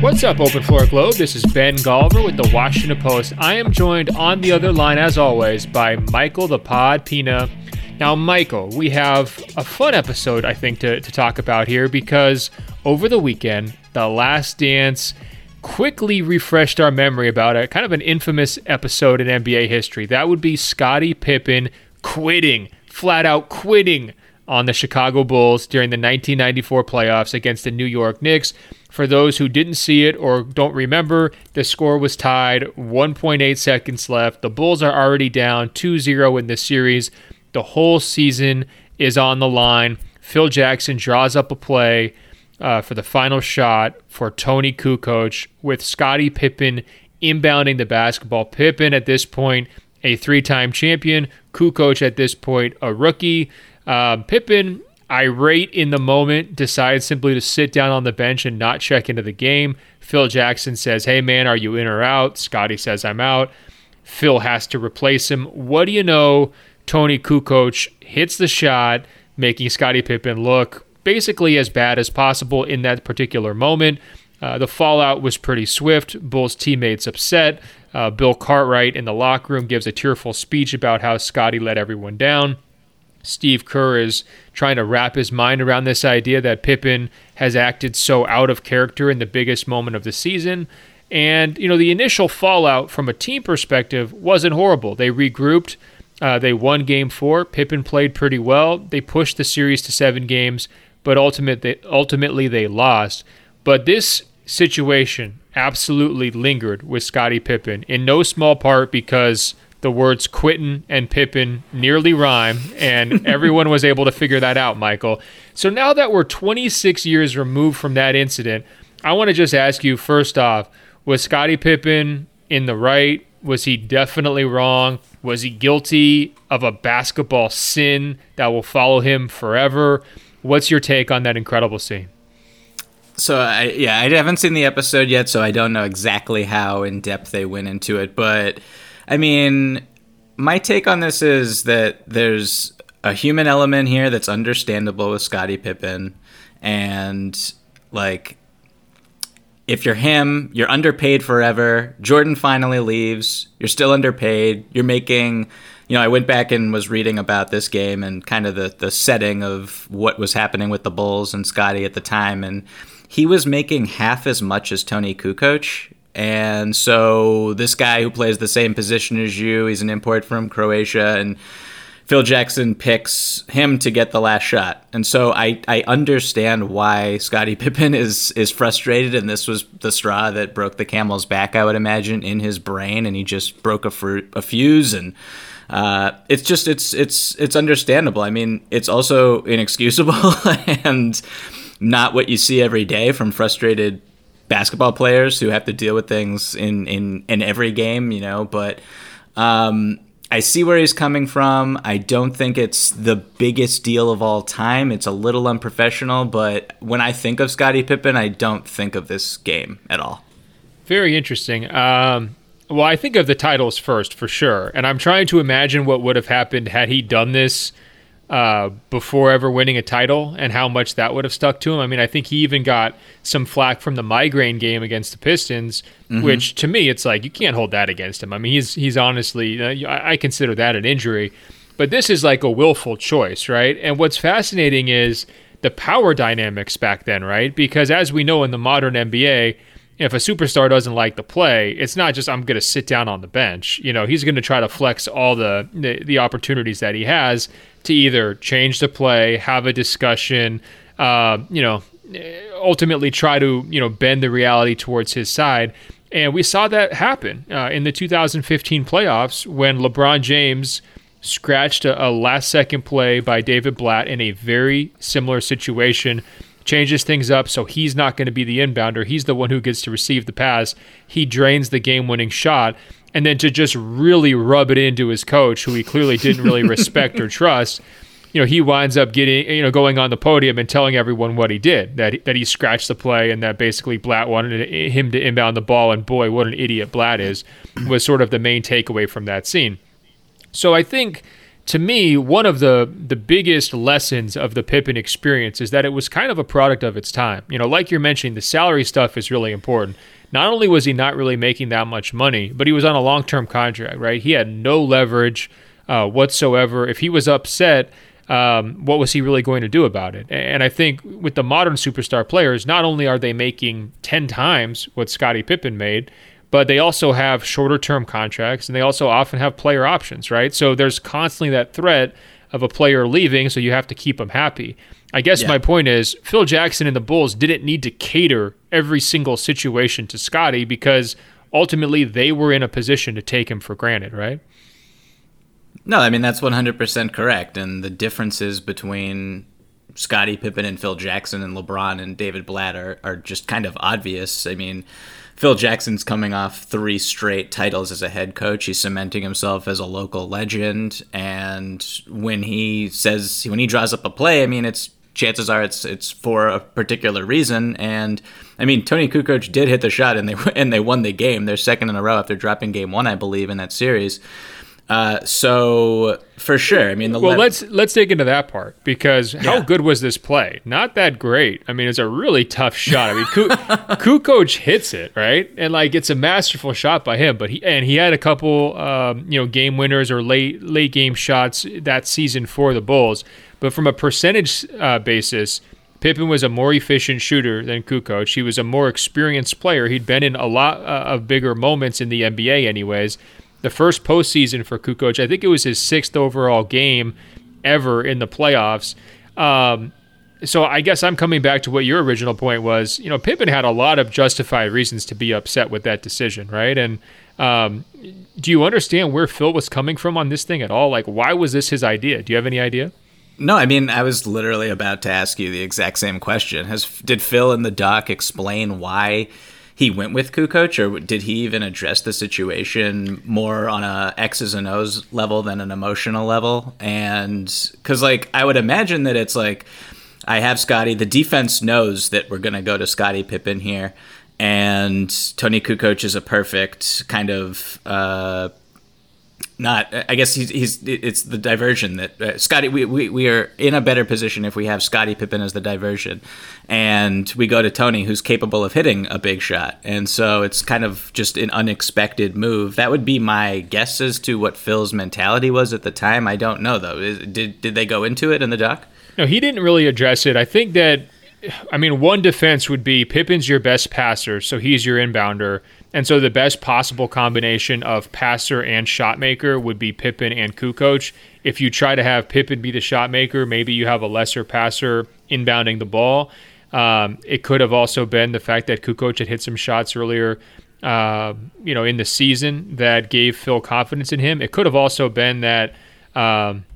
What's up, Open Floor Globe? This is Ben Golliver with the Washington Post. I am joined on the other line, as always, by Michael the Pod Pina. Now, Michael, we have a fun episode, I think, to, to talk about here because over the weekend, The Last Dance quickly refreshed our memory about a kind of an infamous episode in NBA history. That would be Scottie Pippen quitting, flat out quitting on the Chicago Bulls during the 1994 playoffs against the New York Knicks. For those who didn't see it or don't remember, the score was tied, 1.8 seconds left. The Bulls are already down 2 0 in this series. The whole season is on the line. Phil Jackson draws up a play uh, for the final shot for Toni Kukoc with Scottie Pippen inbounding the basketball. Pippen at this point, a three time champion. Kukoc at this point, a rookie. Uh, Pippen, irate in the moment, decides simply to sit down on the bench and not check into the game. Phil Jackson says, Hey, man, are you in or out? Scottie says, I'm out. Phil has to replace him. What do you know? Toni Kukoc hits the shot, making Scottie Pippen look basically as bad as possible in that particular moment. Uh, the fallout was pretty swift. Bulls teammates upset. Uh, Bill Cartwright in the locker room gives a tearful speech about how Scottie let everyone down. Steve Kerr is trying to wrap his mind around this idea that Pippen has acted so out of character in the biggest moment of the season. And, you know, the initial fallout from a team perspective wasn't horrible. They regrouped. Uh, they won game four. Pippen played pretty well. They pushed the series to seven games, but ultimately, ultimately they lost. But this situation absolutely lingered with Scottie Pippen in no small part because the words Quitten and Pippen nearly rhyme, and everyone was able to figure that out, Michael. So now that we're 26 years removed from that incident, I want to just ask you first off was Scottie Pippen in the right? Was he definitely wrong? Was he guilty of a basketball sin that will follow him forever? What's your take on that incredible scene? So I yeah, I haven't seen the episode yet, so I don't know exactly how in depth they went into it, but I mean, my take on this is that there's a human element here that's understandable with Scottie Pippen, and like if you're him, you're underpaid forever. Jordan finally leaves. You're still underpaid. You're making, you know, I went back and was reading about this game and kind of the, the setting of what was happening with the Bulls and Scottie at the time. And he was making half as much as Toni Kukoc. And so this guy who plays the same position as you, he's an import from Croatia, and Phil Jackson picks him to get the last shot. And so I, I understand why Scottie Pippen is is frustrated, and this was the straw that broke the camel's back, I would imagine, in his brain, and he just broke a, a fuse and. Uh, it's just it's it's it's understandable. I mean, it's also inexcusable and not what you see every day from frustrated basketball players who have to deal with things in in in every game, you know. But um, I see where he's coming from. I don't think it's the biggest deal of all time. It's a little unprofessional, but when I think of Scottie Pippen, I don't think of this game at all. Very interesting. Um, well, I think of the titles first for sure, and I'm trying to imagine what would have happened had he done this uh, before ever winning a title and how much that would have stuck to him. I mean, I think he even got some flack from the migraine game against the Pistons, mm-hmm. which to me, it's like you can't hold that against him. I mean, he's he's honestly, uh, I consider that an injury, but this is like a willful choice, right? And what's fascinating is the power dynamics back then, right? Because as we know in the modern NBA, if a superstar doesn't like the play, it's not just I'm going to sit down on the bench. You know, he's going to try to flex all the, the, the opportunities that he has to either change the play, have a discussion, uh, you know, ultimately try to you know bend the reality towards his side. And we saw that happen uh, in the 2015 playoffs when LeBron James scratched a, a last second play by David Blatt in a very similar situation changes things up so he's not going to be the inbounder. He's the one who gets to receive the pass. He drains the game winning shot. And then to just really rub it into his coach, who he clearly didn't really respect or trust, you know, he winds up getting, you know, going on the podium and telling everyone what he did, that, that he scratched the play and that basically Blatt wanted eh, him to inbound the ball. And boy, what an idiot Blatt is, was sort of the main takeaway from that scene. So I think to me, one of the the biggest lessons of the Pippen experience is that it was kind of a product of its time. You know, like you're mentioning, the salary stuff is really important. Not only was he not really making that much money, but he was on a long term contract, right? He had no leverage uh, whatsoever. If he was upset, um, what was he really going to do about it? And I think with the modern superstar players, not only are they making 10 times what Scottie Pippen made, but they also have shorter term contracts and they also often have player options, right? So there's constantly that threat of a player leaving, so you have to keep them happy. I guess yeah. my point is Phil Jackson and the Bulls didn't need to cater every single situation to Scottie because ultimately they were in a position to take him for granted, right? No, I mean that's 100% correct and the differences between Scottie Pippen and Phil Jackson and LeBron and David Blatt are, are just kind of obvious. I mean, Phil Jackson's coming off three straight titles as a head coach. He's cementing himself as a local legend. And when he says, when he draws up a play, I mean, it's chances are it's it's for a particular reason. And I mean, Toni Kukoc did hit the shot, and they and they won the game. They're second in a row after dropping game one, I believe, in that series. Uh, so for sure, I mean, the well, let's let's dig into that part because how good was this play? Not that great. I mean, it's a really tough shot. I mean, Kukoc hits it right, and like it's a masterful shot by him. But he and he had a couple, um, you know, game winners or late late game shots that season for the Bulls. But from a percentage uh, basis, Pippen was a more efficient shooter than Kukoc. He was a more experienced player. He'd been in a lot uh, of bigger moments in the NBA, anyways the first postseason for Kukoc. I think it was his sixth overall game ever in the playoffs. Um, so I guess I'm coming back to what your original point was. You know, Pippen had a lot of justified reasons to be upset with that decision, right? And um, do you understand where Phil was coming from on this thing at all? Like, why was this his idea? Do you have any idea? No, I mean, I was literally about to ask you the exact same question. Has did Phil in the doc explain why? He went with Kukoc, or did he even address the situation more on a X's and O's level than an emotional level? And because, like, I would imagine that it's like, I have Scottie. The defense knows that we're going to go to Scottie Pippen here, and Toni Kukoc is a perfect kind of uh, not i guess he's, he's it's the diversion that uh, scottie we, we, we are in a better position if we have Scottie pippen as the diversion. And we go to Toni who's capable of hitting a big shot. And so it's kind of just an unexpected move. That would be my guess as to what phil's mentality was at the time. I don't know though. Did, did they go into it in the doc? No he didn't really address it. I think that I mean, one defense would be Pippen's your best passer, so he's your inbounder. And so the best possible combination of passer and shot maker would be Pippen and Kukoc. If you try to have Pippen be the shot maker, maybe you have a lesser passer inbounding the ball. Um, it could have also been the fact that Kukoc had hit some shots earlier, uh, you know, in the season that gave Phil confidence in him. It could have also been that um,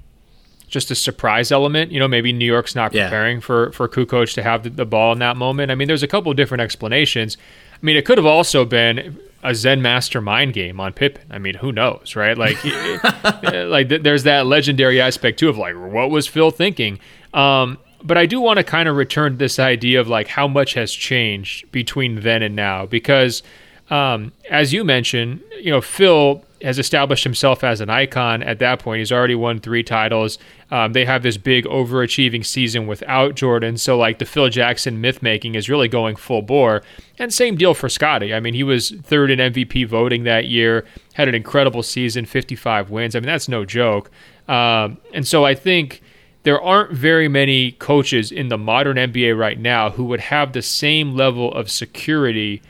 just a surprise element. You know, maybe New York's not preparing yeah. for for Kukoc to have the, the, ball in that moment. I mean, there's a couple of different explanations. I mean, it could have also been a Zen Master mind game on Pippen. I mean, who knows, right? Like, like there's that legendary aspect too of like, what was Phil thinking? Um, but I do want to kind of return to this idea of like how much has changed between then and now, because um, as you mentioned, you know, Phil has established himself as an icon at that point. He's already won three titles. Um, they have this big overachieving season without Jordan. So, like, the Phil Jackson myth making is really going full bore. And same deal for Scottie. I mean, he was third in MVP voting that year, had an incredible season, 55 wins. I mean, that's no joke. Um, and so I think there aren't very many coaches in the modern NBA right now who would have the same level of security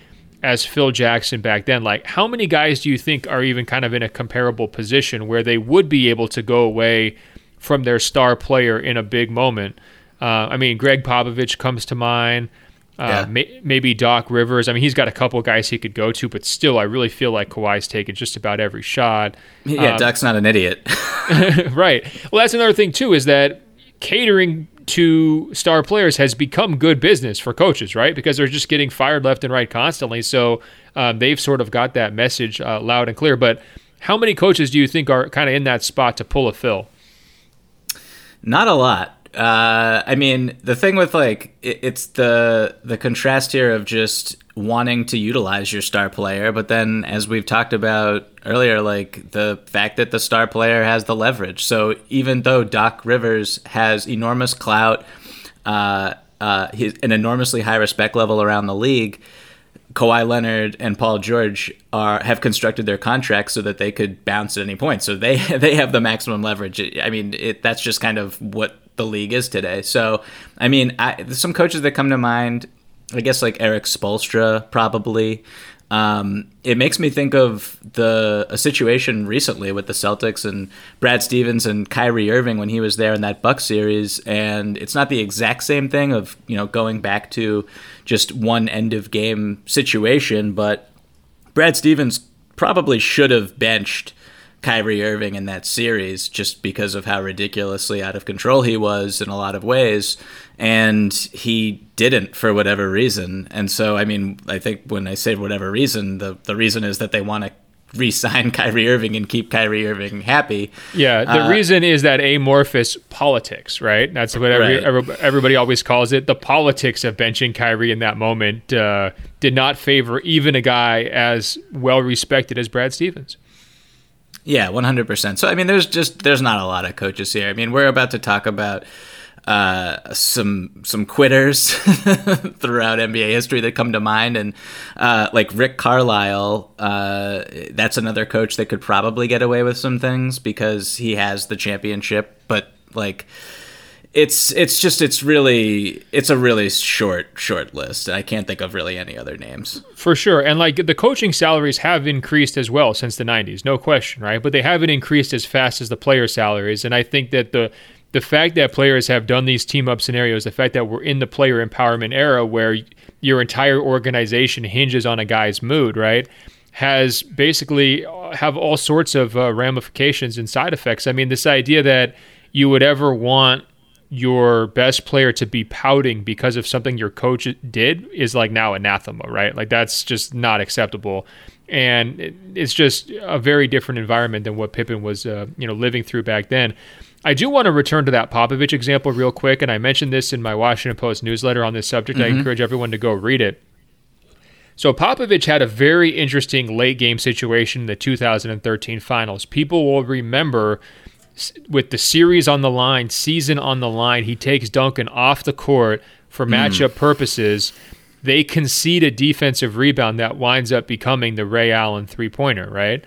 as Phil Jackson back then. Like, how many guys do you think are even kind of in a comparable position where they would be able to go away from their star player in a big moment? Uh, I mean, Gregg Popovich comes to mind. Uh, yeah. may, maybe Doc Rivers. I mean, he's got a couple guys he could go to, but still, I really feel like Kawhi's taken just about every shot. Yeah, um, Doc's not an idiot. right. Well, that's another thing too is that catering to star players has become good business for coaches, right? Because they're just getting fired left and right constantly. So um, they've sort of got that message uh, loud and clear. But how many coaches do you think are kind of in that spot to pull a Phil? Not a lot. Uh, I mean, the thing with like it, it's the the contrast here of just wanting to utilize your star player, but then as we've talked about earlier, like the fact that the star player has the leverage. So even though Doc Rivers has enormous clout, uh, uh, he's an enormously high respect level around the league. Kawhi Leonard and Paul George are have constructed their contracts so that they could bounce at any point. So they they have the maximum leverage. I mean, it, that's just kind of what the league is today. So I mean, I, some coaches that come to mind. I guess like Erik Spoelstra probably. Um, it makes me think of the a situation recently with the Celtics and Brad Stevens and Kyrie Irving when he was there in that Buck series, and it's not the exact same thing of you know going back to just one end of game situation, but Brad Stevens probably should have benched Kyrie Irving in that series just because of how ridiculously out of control he was in a lot of ways. And he didn't for whatever reason. And so, I mean, I think when I say whatever reason, the, the reason is that they want to re-sign Kyrie Irving and keep Kyrie Irving happy. Yeah, the uh, reason is that amorphous politics, right? That's what every, right. everybody always calls it. The politics of benching Kyrie in that moment uh, did not favor even a guy as well respected as Brad Stevens. Yeah, one hundred percent. So I mean, there's just there's not a lot of coaches here. I mean, we're about to talk about uh, some some quitters throughout NBA history that come to mind, and uh, like Rick Carlisle, uh, that's another coach that could probably get away with some things because he has the championship, but like it's it's just it's really it's a really short short list. I can't think of really any other names. For sure. And like the coaching salaries have increased as well since the 90s, no question, right? But they haven't increased as fast as the player salaries and I think that the the fact that players have done these team up scenarios, the fact that we're in the player empowerment era where your entire organization hinges on a guy's mood, right? Has basically uh, have all sorts of uh, ramifications and side effects. I mean, this idea that you would ever want your best player to be pouting because of something your coach did is like now anathema, right? Like that's just not acceptable. And it's just a very different environment than what Pippen was, uh, you know, living through back then. I do want to return to that Popovich example real quick, and I mentioned this in my Washington Post newsletter on this subject. Mm-hmm. I encourage everyone to go read it. So Popovich had a very interesting late game situation in the 2013 finals. People will remember with the series on the line, season on the line, he takes Duncan off the court for hmm. matchup mm. purposes. They concede a defensive rebound that winds up becoming the Ray Allen three pointer, right?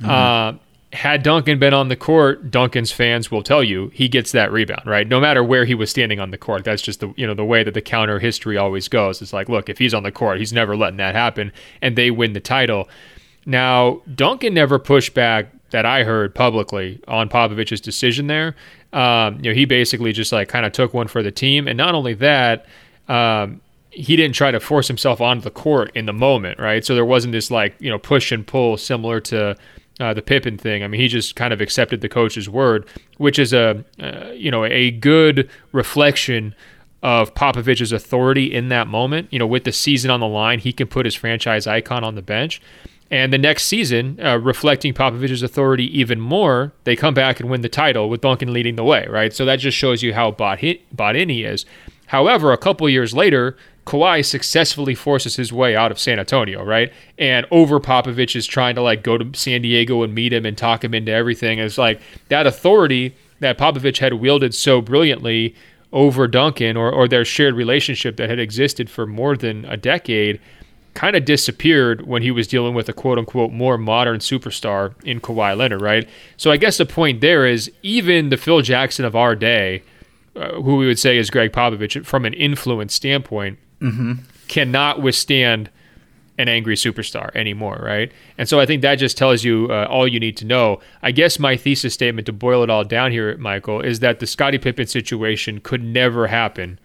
Mm. Uh, had Duncan been on the court, Duncan's fans will tell you he gets that rebound, right? No matter where he was standing on the court. That's just the you know the way that the counter history always goes. It's like, look, if he's on the court, he's never letting that happen, and they win the title. Now, Duncan never pushed back that I heard publicly on Popovich's decision there. Um, you know, he basically just like kind of took one for the team, and not only that, um, he didn't try to force himself onto the court in the moment, right? So there wasn't this like you know push and pull similar to uh, the Pippen thing. I mean, he just kind of accepted the coach's word, which is a uh, you know a good reflection of Popovich's authority in that moment. You know, with the season on the line, he can put his franchise icon on the bench. And the next season, uh, reflecting Popovich's authority even more, they come back and win the title with Duncan leading the way, right? So that just shows you how bought, bought in he is. However, a couple years later, Kawhi successfully forces his way out of San Antonio, right? And over Popovich is trying to like go to San Diego and meet him and talk him into everything. It's like that authority that Popovich had wielded so brilliantly over Duncan or, or their shared relationship that had existed for more than a decade kind of disappeared when he was dealing with a quote unquote more modern superstar in Kawhi Leonard, right? So I guess the point there is even the Phil Jackson of our day, uh, who we would say is Gregg Popovich from an influence standpoint, mm-hmm. cannot withstand an angry superstar anymore, right? And so I think that just tells you uh, all you need to know. I guess my thesis statement to boil it all down here, Michael, is that the Scottie Pippen situation could never happen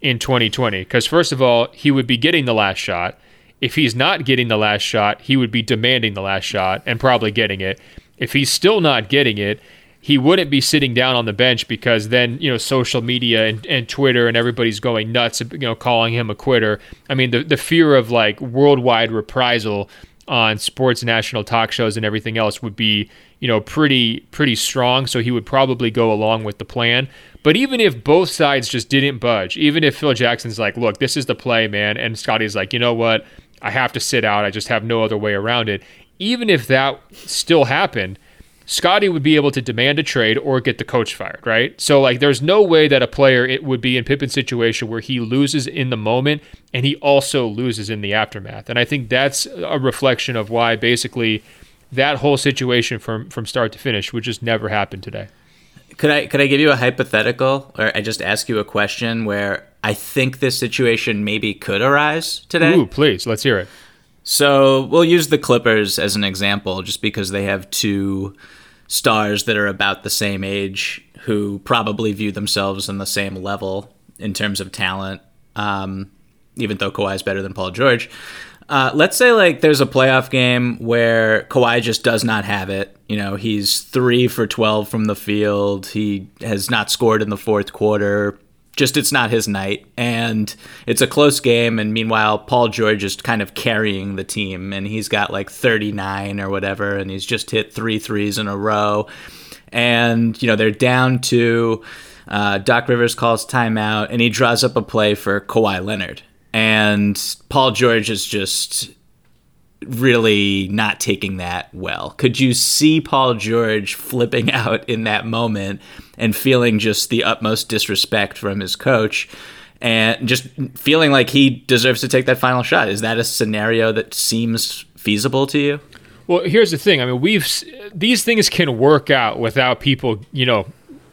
in 2020 because first of all, he would be getting the last shot if he's not getting the last shot, he would be demanding the last shot and probably getting it. If he's still not getting it, he wouldn't be sitting down on the bench because then you know social media and, and Twitter and everybody's going nuts, you know, calling him a quitter. I mean, the the fear of like worldwide reprisal on sports national talk shows and everything else would be, you know, pretty pretty strong. So he would probably go along with the plan. But even if both sides just didn't budge, even if Phil Jackson's like, look, this is the play, man, and Scottie's like, you know what, I have to sit out. I just have no other way around it. Even if that still happened, Scottie would be able to demand a trade or get the coach fired, right? So like there's no way that a player it would be in Pippen's situation where he loses in the moment and he also loses in the aftermath. And I think that's a reflection of why basically that whole situation from from start to finish would just never happen today. Could I could I give you a hypothetical or I just ask you a question where I think this situation maybe could arise today? Ooh, please, let's hear it. So we'll use the Clippers as an example, just because they have two stars that are about the same age who probably view themselves on the same level in terms of talent, um, even though Kawhi is better than Paul George. Uh, let's say like there's a playoff game where Kawhi just does not have it. You know, he's three for 12 from the field. He has not scored in the fourth quarter just it's not his night. And it's a close game. And meanwhile Paul George is kind of carrying the team. And he's got like 39 or whatever. And he's just hit three threes in a row. And you know they're down to uh, Doc Rivers calls timeout. And he draws up a play for Kawhi Leonard. And Paul George is just really not taking that well. Could you see Paul George flipping out in that moment and feeling just the utmost disrespect from his coach and just feeling like he deserves to take that final shot? Is that a scenario that seems feasible to you? Well, here's the thing. I mean, we've these things can work out without people, you know,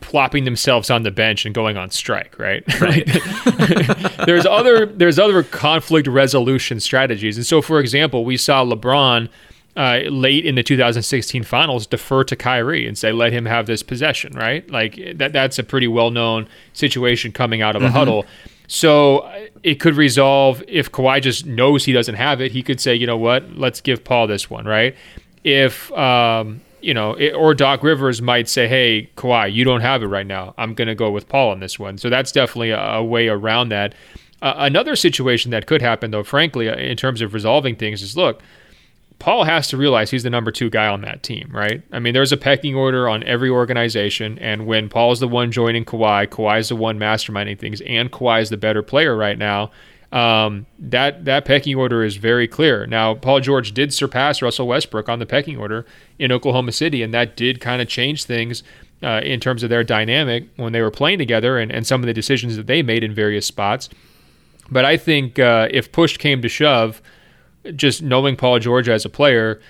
plopping themselves on the bench and going on strike, right? Right. there's other there's other conflict resolution strategies, and so for example, we saw LeBron. Uh, late in the 2016 finals, defer to Kyrie and say, "Let him have this possession." Right, like that. That's a pretty well-known situation coming out of a mm-hmm. huddle. So uh, it could resolve if Kawhi just knows he doesn't have it. He could say, "You know what? Let's give Paul this one." Right. If um, you know, it, or Doc Rivers might say, "Hey, Kawhi, you don't have it right now. I'm going to go with Paul on this one." So that's definitely a, a way around that. Uh, another situation that could happen, though, frankly, uh, in terms of resolving things, is look, Paul has to realize he's the number two guy on that team, right? I mean, there's a pecking order on every organization, and when Paul's the one joining Kawhi, Kawhi's the one masterminding things, and Kawhi's the better player right now um, that that pecking order is very clear. Now, Paul George did surpass Russell Westbrook on the pecking order in Oklahoma City, and that did kind of change things uh, in terms of their dynamic when they were playing together and, and some of the decisions that they made in various spots. But I think uh, if push came to shove, just knowing Paul George as a player,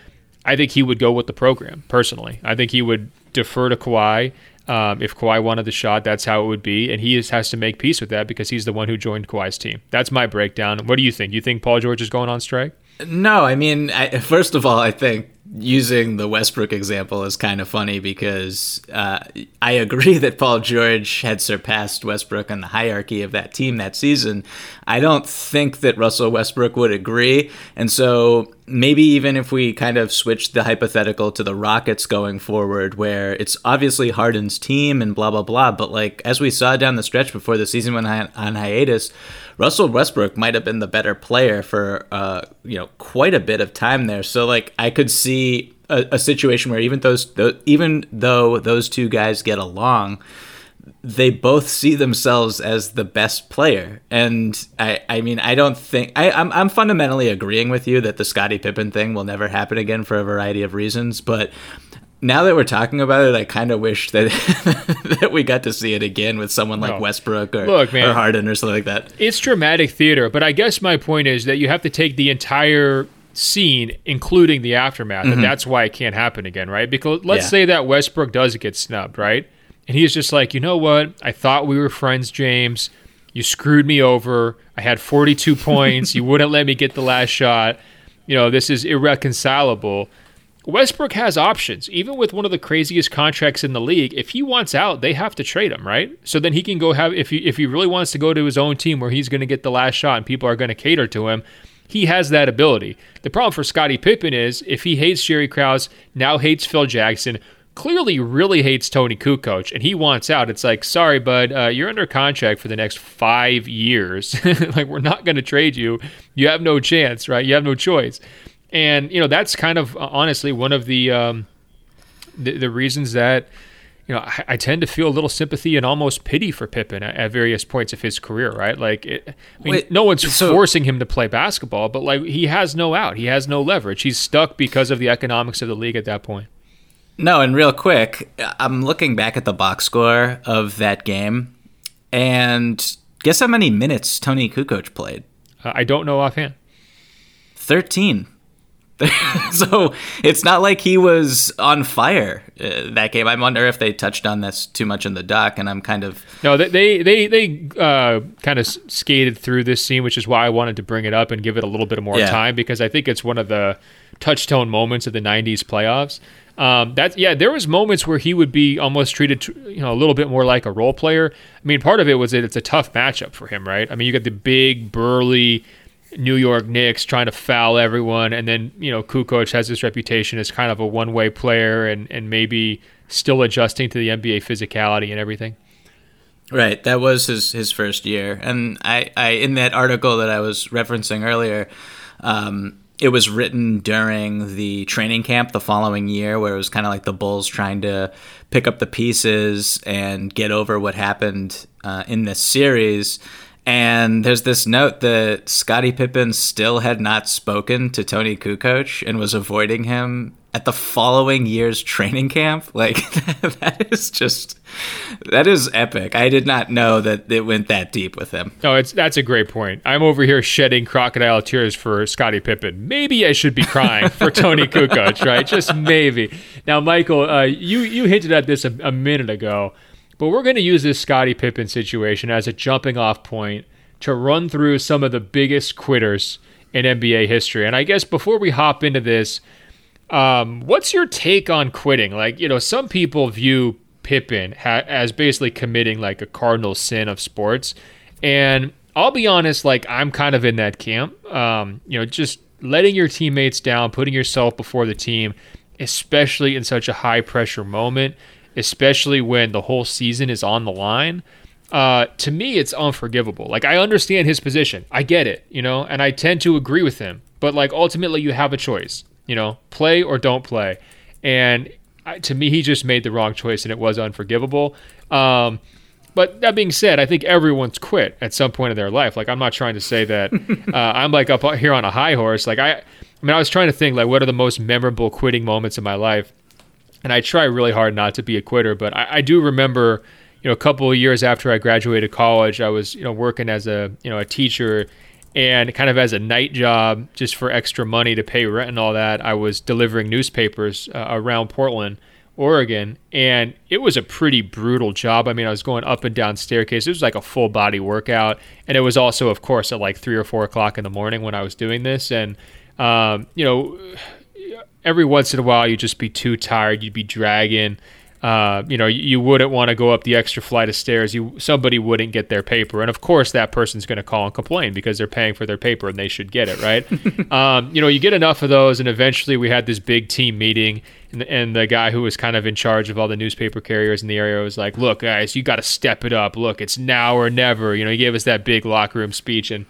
I think he would go with the program personally. I think he would defer to Kawhi um, if Kawhi wanted the shot, that's how it would be, and he is, has to make peace with that because he's the one who joined Kawhi's team. That's my breakdown. What do you think? You think Paul George is going on strike? No, I mean, I, first of all, I think using the Westbrook example is kind of funny because uh, I agree that Paul George had surpassed Westbrook on the hierarchy of that team that season. I don't think that Russell Westbrook would agree. And so maybe even if we kind of switch the hypothetical to the Rockets going forward, where it's obviously Harden's team and blah, blah, blah. But like as we saw down the stretch before the season went on hiatus, Russell Westbrook might have been the better player for, uh, you know, quite a bit of time there. So like I could see a, a situation where even those, even though those two guys get along, they both see themselves as the best player. And I, I mean, I don't think I, I'm, I'm fundamentally agreeing with you that the Scottie Pippen thing will never happen again for a variety of reasons. But now that we're talking about it, I kind of wish that that we got to see it again with someone like no. Westbrook or, Look, man, or Harden or something like that. It's dramatic theater, but I guess my point is that you have to take the entire scene, including the aftermath, mm-hmm. and that's why it can't happen again, right? Because let's yeah. say that Westbrook does get snubbed, right? And he's just like, you know what? I thought we were friends, James. You screwed me over. I had 42 points. You wouldn't let me get the last shot. You know, this is irreconcilable. Westbrook has options. Even with one of the craziest contracts in the league, if he wants out, they have to trade him, right? So then he can go have if he if he really wants to go to his own team where he's going to get the last shot and people are going to cater to him, he has that ability. The problem for Scottie Pippen is if he hates Jerry Krause, now hates Phil Jackson, clearly really hates Toni Kukoc, and he wants out. It's like, sorry, bud, uh, you're under contract for the next five years. like, we're not going to trade you. You have no chance, right? You have no choice. And you know that's kind of uh, honestly one of the um, the, the reasons that you know, I, I, tend to feel a little sympathy and almost pity for Pippen at, at various points of his career, right? Like, it, I mean, Wait, no one's so, forcing him to play basketball, but like he has no out, he has no leverage. He's stuck because of the economics of the league at that point. No, and real quick, I'm looking back at the box score of that game, and guess how many minutes Toni Kukoc played? Uh, I don't know offhand. Thirteen. so it's not like he was on fire uh, that game. I wonder if they touched on this too much in the doc, and I'm kind of no. They they they uh, kind of skated through this scene, which is why I wanted to bring it up and give it a little bit more yeah. time because I think it's one of the touchstone moments of the '90s playoffs. Um, that yeah, there was moments where he would be almost treated, you know, a little bit more like a role player. I mean, part of it was that it's a tough matchup for him, right? I mean, you got the big burly New York Knicks trying to foul everyone, and then you know Kukoc has this reputation as kind of a one-way player, and and maybe still adjusting to the NBA physicality and everything. Right, that was his his first year, and I, I in that article that I was referencing earlier, um, it was written during the training camp the following year, where it was kind of like the Bulls trying to pick up the pieces and get over what happened uh, in this series and there's this note that Scottie Pippen still had not spoken to Toni Kukoc and was avoiding him at the following year's training camp. Like that is just that is epic. I did not know that it went that deep with him. Oh, it's that's a great point. I'm over here shedding crocodile tears for Scottie Pippen. Maybe I should be crying for Toni Kukoc, right? Just maybe. Now, Michael, uh, you you hinted at this a, a minute ago. But we're going to use this Scottie Pippen situation as a jumping off point to run through some of the biggest quitters in NBA history. And I guess before we hop into this, um, what's your take on quitting? Like, you know, some people view Pippen ha- as basically committing like a cardinal sin of sports. And I'll be honest, like, I'm kind of in that camp. Um, you know, just letting your teammates down, putting yourself before the team, especially in such a high pressure moment especially when the whole season is on the line. Uh, to me, it's unforgivable. Like I understand his position, I get it, you know, and I tend to agree with him. But like ultimately, you have a choice, you know, play or don't play. And I, to me, he just made the wrong choice, and it was unforgivable. Um, but that being said, I think everyone's quit at some point in their life. Like I'm not trying to say that uh, I'm like up here on a high horse. Like I, I mean, I was trying to think like what are the most memorable quitting moments in my life and I try really hard not to be a quitter. But I, I do remember, you know, a couple of years after I graduated college, I was you know working as a you know a teacher and kind of as a night job just for extra money to pay rent and all that i was delivering newspapers uh, around portland oregon. And it was a pretty brutal job. I mean i was going up and down staircases it was like a full body workout. And it was also of course at like three or four o'clock in the morning when i was doing this. And um, you know every once in a while you'd just be too tired. You'd be dragging. Uh, you know, you wouldn't want to go up the extra flight of stairs. You somebody wouldn't get their paper, and of course that person's going to call and complain because they're paying for their paper and they should get it, right? um, you know, you get enough of those, and eventually we had this big team meeting, and, and the guy who was kind of in charge of all the newspaper carriers in the area was like, "Look, guys, you got to step it up. Look, it's now or never." You know, he gave us that big locker room speech, and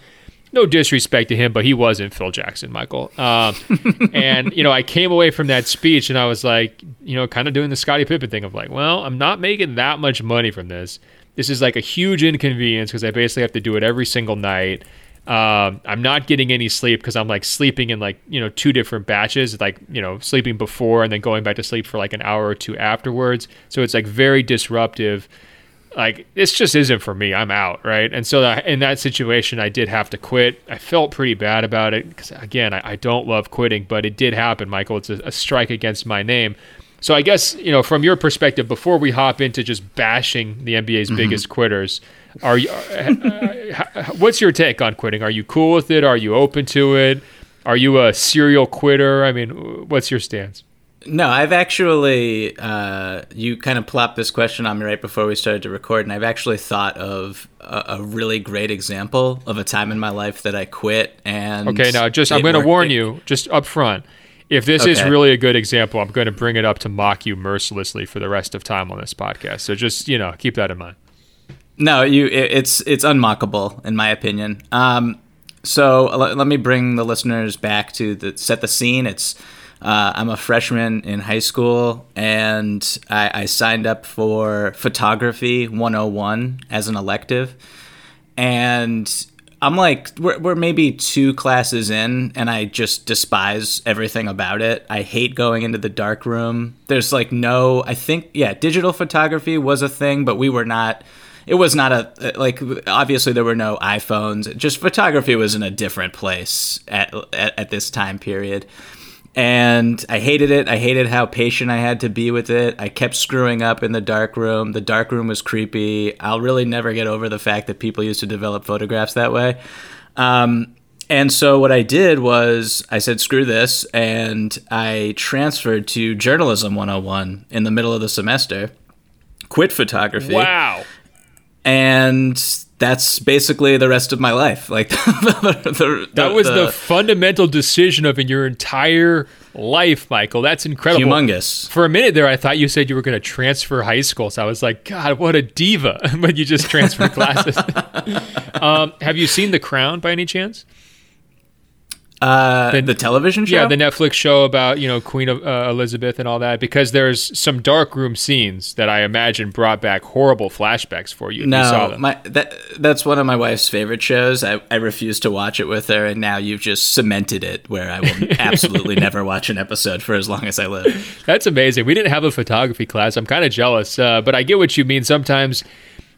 no disrespect to him, but he wasn't Phil Jackson, Michael. Um, and you know, I came away from that speech and I was like, you know, kind of doing the Scottie Pippen thing of like, well, I'm not making that much money from this. This is like a huge inconvenience because I basically have to do it every single night. Um, I'm not getting any sleep because I'm like sleeping in like you know two different batches, like you know sleeping before and then going back to sleep for like an hour or two afterwards. So it's like very disruptive like this just isn't for me. I'm out, right? And so in that situation, I did have to quit. I felt pretty bad about it because again, I, I, don't love quitting, but it did happen, Michael. It's a, a, strike against my name. So I guess you know, from your perspective, before we hop into just bashing the NBA's mm-hmm. biggest quitters, are you? Uh, uh, what's your take on quitting? Are you cool with it? Are you open to it? Are you a serial quitter? I mean, what's your stance? No, I've actually uh, you kind of plopped this question on me right before we started to record, and I've actually thought of a, a really great example of a time in my life that I quit. And okay, now just I'm going to warn you just up front. If this okay. is really a good example, I'm going to bring it up to mock you mercilessly for the rest of time on this podcast. So just you know keep that in mind. No, you it, it's it's unmockable in my opinion. Um, so let, let me bring the listeners back to the set the scene. It's uh, I'm a freshman in high school, and I, I signed up for photography 101 as an elective, and I'm like, we're, we're maybe two classes in, and I just despise everything about it. I hate going into the dark room. There's like no, I think, yeah, digital photography was a thing, but we were not, it was not a, like, obviously there were no iPhones. Just photography was in a different place at, at, at this time period and I hated it. I hated how patient I had to be with it. I kept screwing up in the dark room. The dark room was creepy. I'll really never get over the fact that people used to develop photographs that way. Um, and so what I did was I said, screw this. And I transferred to Journalism 101 in the middle of the semester, quit photography. Wow. And that's basically the rest of my life. Like the, the, that was the, the, fundamental decision of in your entire life, Michael. That's incredible. Humongous. For a minute there, I thought you said you were going to transfer high school. So I was like, God, what a diva! but you just transferred classes. um, have you seen The Crown by any chance? Uh, the, the, television show? Yeah, the Netflix show about you know Queen of, uh, Elizabeth and all that. Because there's some dark room scenes that I imagine brought back horrible flashbacks for you. no, you my that that's one of my wife's favorite shows. I, I refuse to watch it with her, and now you've just cemented it where I will absolutely never watch an episode for as long as I live. That's amazing. We didn't have a photography class. I'm kind of jealous, uh, but I get what you mean. Sometimes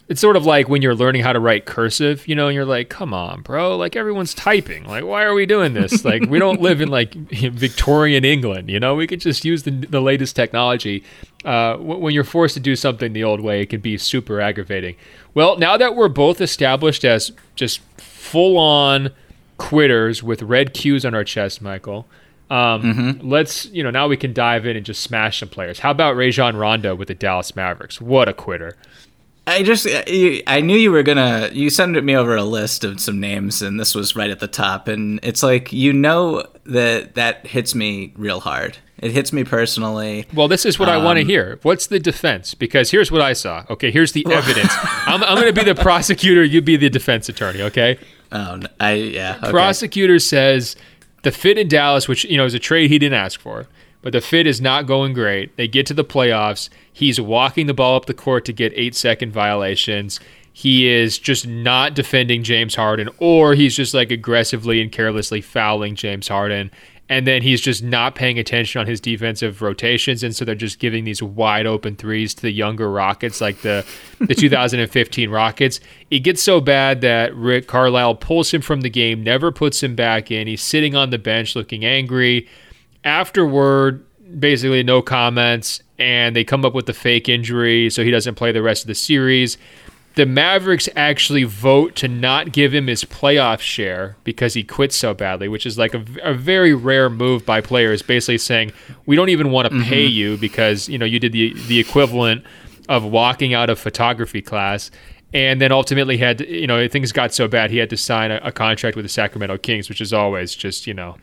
it's sort of like when you're learning how to write cursive, you know, and you're like, come on, bro, like everyone's typing. Like, why are we doing this? Like, we don't live in like Victorian England, you know, we could just use the, the latest technology. Uh, when you're forced to do something the old way, it can be super aggravating. Well, now that we're both established as just full on quitters with red Qs on our chest, Michael. Um, mm-hmm. Let's, you know, now we can dive in and just smash some players. How about Rajon Rondo with the Dallas Mavericks? What a quitter. I just I knew you were gonna you sent me over a list of some names and this was right at the top and it's like you know that that hits me real hard. It hits me personally. Well, this is what um, I want to hear. What's the defense? Because here's what I saw. Okay, here's the evidence. I'm, I'm going to be the prosecutor. You be the defense attorney. Okay. Oh, I yeah. Okay. Prosecutor says the fit in Dallas, which you know is a trade he didn't ask for but the fit is not going great. They get to the playoffs. He's walking the ball up the court to get eight second violations. He is just not defending James Harden, or he's just like aggressively and carelessly fouling James Harden. And then he's just not paying attention on his defensive rotations, and so they're just giving these wide open threes to the younger Rockets, like the the 2015 Rockets. It gets so bad that Rick Carlisle pulls him from the game, never puts him back in. He's sitting on the bench looking angry afterward, basically no comments, and they come up with the fake injury, so he doesn't play the rest of the series. The Mavericks actually vote to not give him his playoff share because he quit so badly, which is like a, a very rare move by players, basically saying we don't even want to mm-hmm. pay you because you know you did the the equivalent of walking out of photography class and then ultimately had you know things got so bad he had to sign a, a, contract with the Sacramento Kings, which is always just you know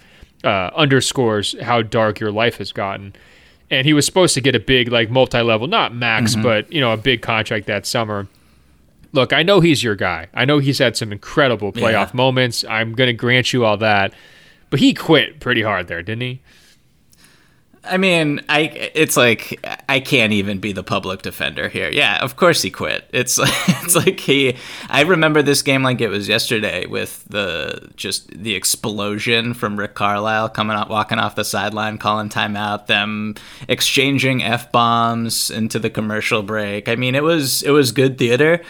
uh, underscores how dark your life has gotten. And he was supposed to get a big, like, multi level, not max, mm-hmm. but, you know, a big contract that summer. Look, I know he's your guy. I know he's had some incredible playoff yeah. moments. I'm going to grant you all that. But he quit pretty hard there, didn't he? I mean, I it's like I can't even be the public defender here. Yeah, of course he quit. It's it's like he. I remember this game like it was yesterday with the just the explosion from Rick Carlisle coming out, walking off the sideline, calling timeout, them exchanging f bombs into the commercial break. I mean, it was it was good theater.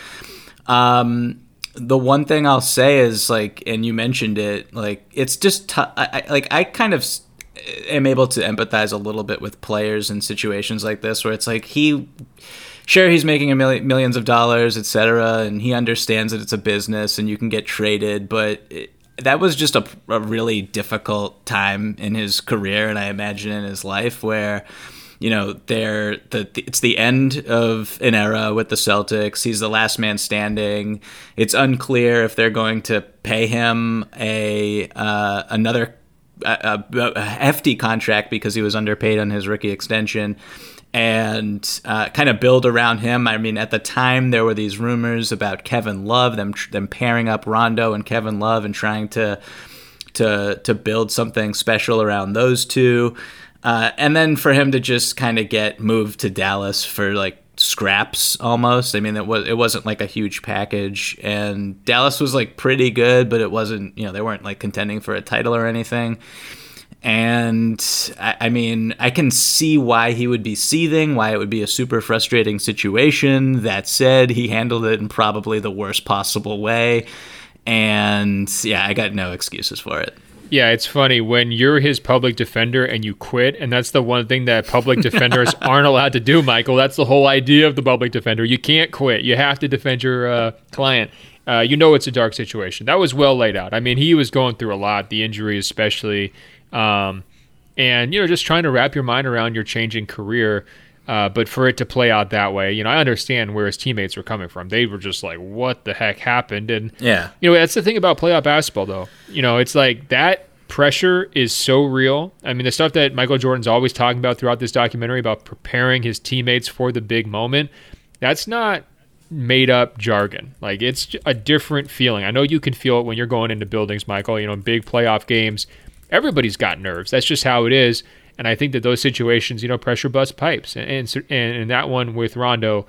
Um, the one thing I'll say is like, and you mentioned it, like it's just t- I, I, like I kind of am able to empathize a little bit with players in situations like this where it's like he sure he's making a million millions of dollars etc and he understands that it's a business and you can get traded but it, that was just a, a really difficult time in his career and i imagine in his life where you know they're the it's the end of an era with the Celtics. He's the last man standing. It's unclear if they're going to pay him a uh, another a, a, hefty contract because he was underpaid on his rookie extension. and uh, kind of build around him. I mean, at the time there were these rumors about Kevin Love, them them pairing up Rondo and Kevin Love and trying to to to build something special around those two. Uh, and then for him to just kind of get moved to Dallas for like scraps almost. I mean, it was it wasn't like a huge package, and Dallas was like pretty good, but it wasn't. You know, they weren't like contending for a title or anything. And I, I mean, I can see why he would be seething, why it would be a super frustrating situation. That said, he handled it in probably the worst possible way. And yeah, I got no excuses for it. Yeah, it's funny when you're his public defender and you quit, and that's the one thing that public defenders aren't allowed to do, Michael. That's the whole idea of the public defender. You can't quit. You have to defend your uh, client. Uh, you know it's a dark situation. That was well laid out. I mean, he was going through a lot, the injury especially, um, and you know, just trying to wrap your mind around your changing career. Uh, but for it to play out that way, you know, I understand where his teammates were coming from. They were just like, "What the heck happened?" And yeah, you know, that's the thing about playoff basketball, though. You know, it's like that pressure is so real. I mean, the stuff that Michael Jordan's always talking about throughout this documentary about preparing his teammates for the big moment. That's not made up jargon. Like it's a different feeling. I know you can feel it when you're going into buildings, Michael. You know, big playoff games. Everybody's got nerves. That's just how it is. And I think that those situations, you know, pressure bust pipes. And, and, and that one with Rondo.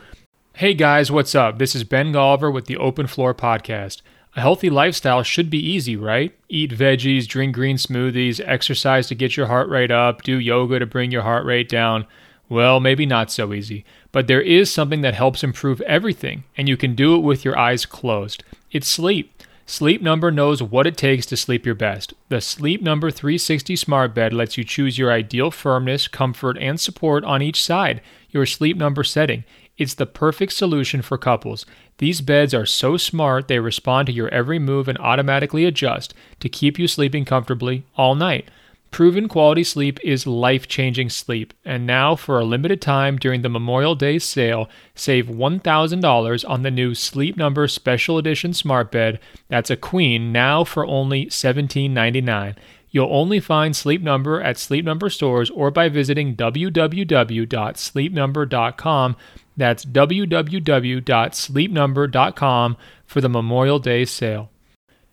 Hey guys, what's up? This is Ben Golliver with the Open Floor Podcast. A healthy lifestyle should be easy, right? Eat veggies, drink green smoothies, exercise to get your heart rate up, do yoga to bring your heart rate down. Well, maybe not so easy. But there is something that helps improve everything, and you can do it with your eyes closed. It's sleep. Sleep Number knows what it takes to sleep your best. The Sleep Number 360 Smart Bed lets you choose your ideal firmness, comfort, and support on each side, your Sleep Number setting. It's the perfect solution for couples. These beds are so smart they respond to your every move and automatically adjust to keep you sleeping comfortably all night. Proven quality sleep is life changing sleep. And now, for a limited time during the Memorial Day sale, save $1,000 on the new Sleep Number Special Edition Smart Bed. That's a queen now for only $17.99. You'll only find Sleep Number at Sleep Number stores or by visiting www.sleepnumber.com. That's www.sleepnumber.com for the Memorial Day sale.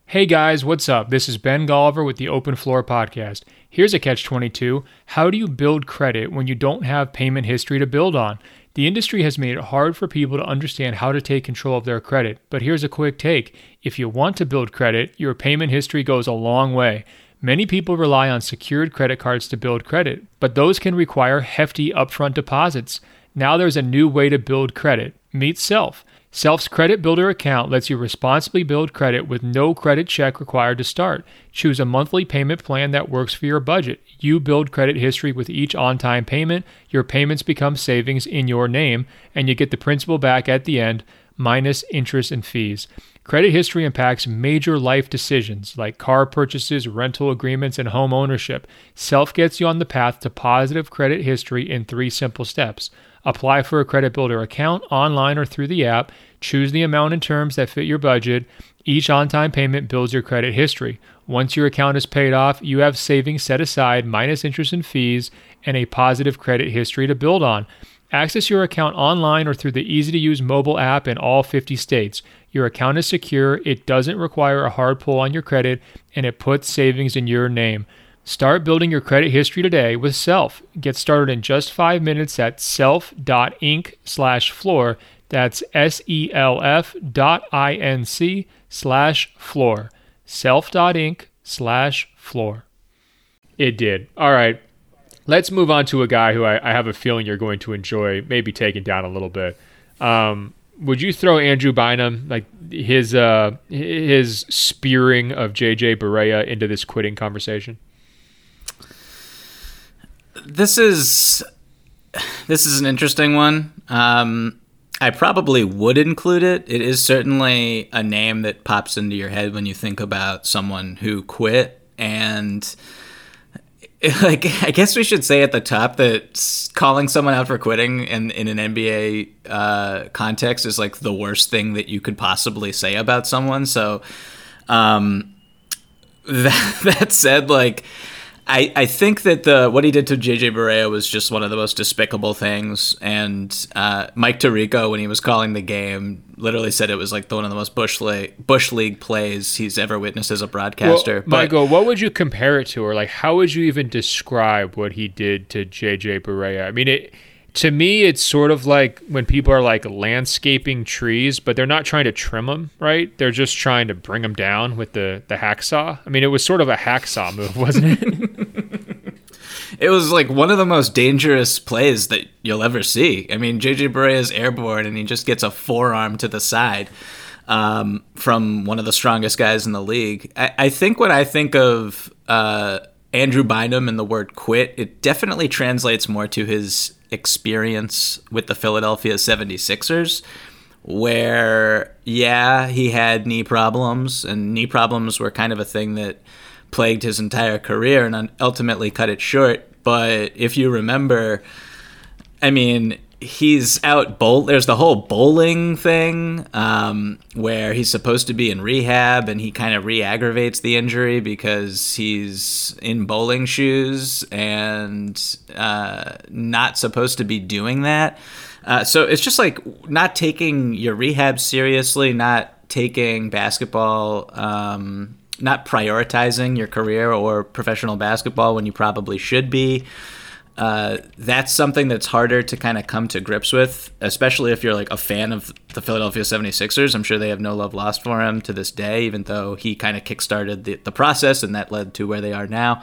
Hey guys, what's up? This is Ben Golliver with the Open Floor Podcast. Here's a catch 22. How do you build credit when you don't have payment history to build on? The industry has made it hard for people to understand how to take control of their credit, but here's a quick take. If you want to build credit, your payment history goes a long way. Many people rely on secured credit cards to build credit, but those can require hefty upfront deposits. Now there's a new way to build credit. Meet Self. Self's Credit Builder account lets you responsibly build credit with no credit check required to start. Choose a monthly payment plan that works for your budget. You build credit history with each on time payment, your payments become savings in your name, and you get the principal back at the end, minus interest and fees. Credit history impacts major life decisions like car purchases, rental agreements, and home ownership. Self gets you on the path to positive credit history in three simple steps. Apply for a credit builder account online or through the app. Choose the amount and terms that fit your budget. Each on time payment builds your credit history. Once your account is paid off, you have savings set aside minus interest and fees and a positive credit history to build on. Access your account online or through the easy to use mobile app in all 50 states. Your account is secure, it doesn't require a hard pull on your credit, and it puts savings in your name. Start building your credit history today with Self. Get started in just five minutes at self.inc slash floor. That's S-E-L-F dot I-N-C slash floor. Self.inc slash floor. It did. All right. Let's move on to a guy who I, I, have a feeling you're going to enjoy, maybe taking down a little bit. Um, would you throw Andrew Bynum, like his uh, his spearing of JJ Barea, into this quitting conversation? This is this is an interesting one. Um, I probably would include it. It is certainly a name that pops into your head when you think about someone who quit and like I guess we should say at the top that calling someone out for quitting in in an NBA uh, context is like the worst thing that you could possibly say about someone. So, um, that that said, like I, I think that the what he did to JJ Barea was just one of the most despicable things. And uh, Mike Tirico, when he was calling the game, literally said it was like the, one of the most bush league, bush league plays he's ever witnessed as a broadcaster. Well, but, Michael, what would you compare it to, or like how would you even describe what he did to JJ Barea? I mean, it to me, it's sort of like when people are like landscaping trees, but they're not trying to trim them, right? They're just trying to bring them down with the the hacksaw. I mean, it was sort of a hacksaw move, wasn't it? it was like one of the most dangerous plays that you'll ever see. I mean, JJ Barea is airborne and he just gets a forearm to the side um, from one of the strongest guys in the league. I, I think when I think of uh, Andrew Bynum and the word quit, it definitely translates more to his experience with the Philadelphia 76ers where yeah, he had knee problems and knee problems were kind of a thing that plagued his entire career and ultimately cut it short, but if you remember I mean, he's out bowl. There's the whole bowling thing um, where he's supposed to be in rehab, and he kind of re-aggravates the injury because he's in bowling shoes and uh, not supposed to be doing that. Uh, so it's just like not taking your rehab seriously, not taking basketball. Um, not prioritizing your career or professional basketball when you probably should be uh, that's something that's harder to kind of come to grips with, especially if you're like a fan of the Philadelphia 76ers. I'm sure they have no love lost for him to this day, even though he kind of kickstarted the, the process and that led to where they are now.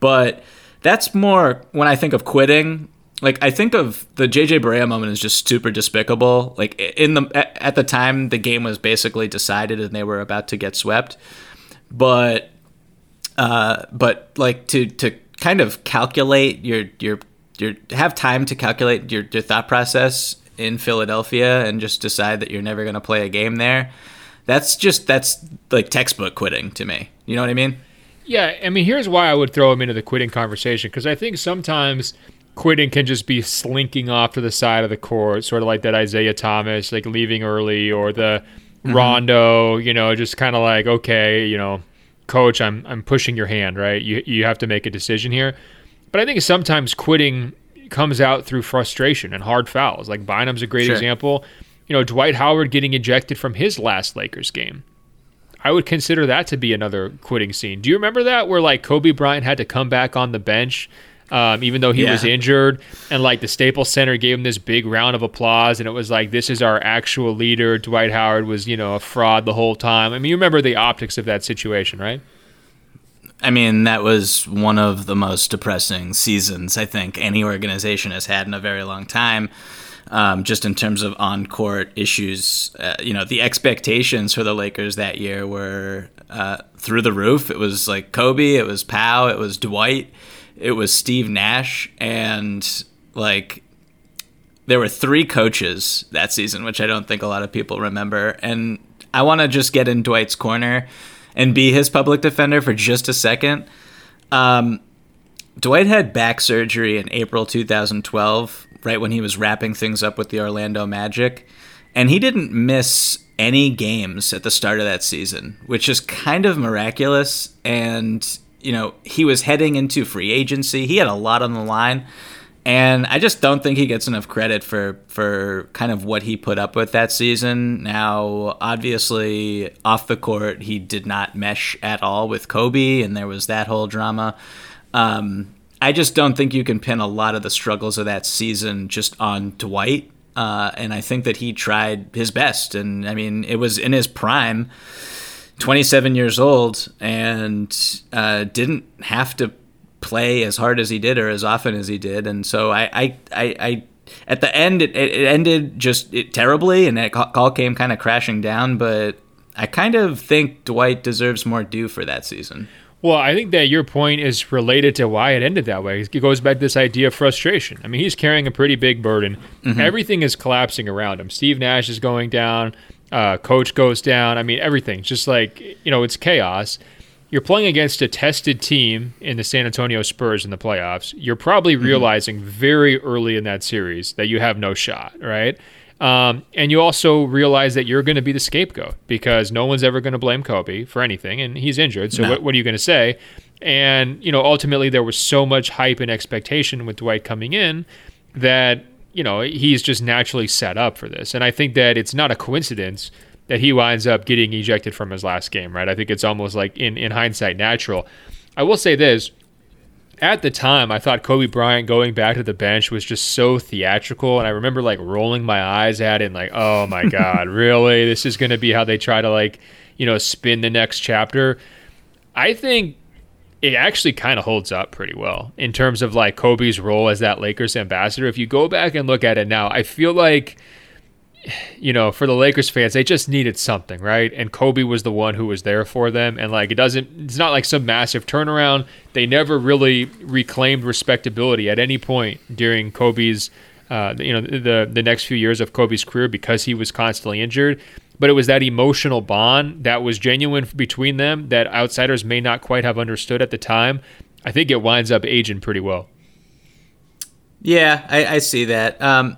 But that's more when I think of quitting. Like I think of the JJ Barea moment is just super despicable. Like in the at the time the game was basically decided and they were about to get swept. But uh, but like to to kind of calculate your your your have time to calculate your, your thought process in Philadelphia and just decide that you're never going to play a game there. That's just that's like textbook quitting to me. You know what I mean? Yeah, I mean here's why I would throw him into the quitting conversation because I think sometimes quitting can just be slinking off to the side of the court, sort of like that Isiah Thomas, like leaving early, or the mm-hmm. Rondo, you know, just kind of like okay, you know, coach, I'm I'm pushing your hand, right? You you have to make a decision here. But I think sometimes quitting comes out through frustration and hard fouls. Like Bynum's a great sure. example. You know, Dwight Howard getting ejected from his last Lakers game. I would consider that to be another quitting scene. Do you remember that where like Kobe Bryant had to come back on the bench um, even though he yeah. was injured. And like the Staples Center gave him this big round of applause, and it was like, this is our actual leader. Dwight Howard was, you know, a fraud the whole time. I mean, you remember the optics of that situation, right? I mean, that was one of the most depressing seasons I think any organization has had in a very long time. Um, just in terms of on court issues, uh, you know, the expectations for the Lakers that year were uh, through the roof. It was like Kobe, it was Pau, it was Dwight it was Steve Nash and like there were three coaches that season, which I don't think a lot of people remember. And I want to just get in Dwight's corner and be his public defender for just a second. Um, Dwight had back surgery in April 2012, right when he was wrapping things up with the Orlando Magic. And he didn't miss any games at the start of that season, which is kind of miraculous. And you know, he was heading into free agency. He had a lot on the line. And I just don't think he gets enough credit for for kind of what he put up with that season. Now, obviously, off the court, he did not mesh at all with Kobe, and there was that whole drama. Um, I just don't think you can pin a lot of the struggles of that season just on Dwight. Uh, and I think that he tried his best. And I mean, it was in his prime. 27 years old and uh, didn't have to play as hard as he did or as often as he did. And so I, I, I, I at the end, it, it ended just it, terribly and that call came kind of crashing down. But I kind of think Dwight deserves more due for that season. Well, I think that your point is related to why it ended that way. It goes back to this idea of frustration. I mean, he's carrying a pretty big burden. Mm-hmm. Everything is collapsing around him. Steve Nash is going down. Uh, coach goes down. I mean, everything. Just like, you know, it's chaos. You're playing against a tested team in the San Antonio Spurs in the playoffs. You're probably mm-hmm. realizing very early in that series that you have no shot, right? Um, and you also realize that you're going to be the scapegoat because no one's ever going to blame Kobe for anything, and he's injured. So, no. what, what, are you going to say? And, you know, ultimately there was so much hype and expectation with Dwight coming in that, you know, he's just naturally set up for this. And I think that it's not a coincidence that he winds up getting ejected from his last game, right? I think it's almost like in, in hindsight natural. I will say this at the time, I thought Kobe Bryant going back to the bench was just so theatrical. And I remember like rolling my eyes at it and like, oh my God, really? This is going to be how they try to like, you know, spin the next chapter. I think it actually kind of holds up pretty well in terms of like Kobe's role as that Lakers ambassador. If you go back and look at it now, I feel like you know, for the Lakers fans, they just needed something, right? And Kobe was the one who was there for them. And like, it doesn't, it's not like some massive turnaround. They never really reclaimed respectability at any point during Kobe's, uh, you know, the the next few years of Kobe's career because he was constantly injured. But it was that emotional bond that was genuine between them that outsiders may not quite have understood at the time. I think it winds up aging pretty well. Yeah, I, I see that. Um,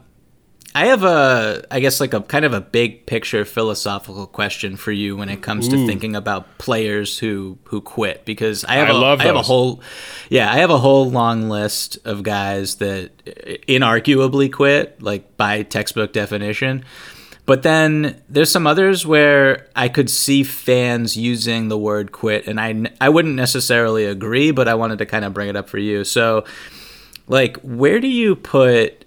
I have a, I guess, like a kind of a big picture philosophical question for you when it comes Ooh. to thinking about players who who quit because I have I a, love I have a whole, yeah, I have a whole long list of guys that inarguably quit, like by textbook definition. But then there's some others where I could see fans using the word quit, and I I wouldn't necessarily agree, but I wanted to kind of bring it up for you. So, like, where do you put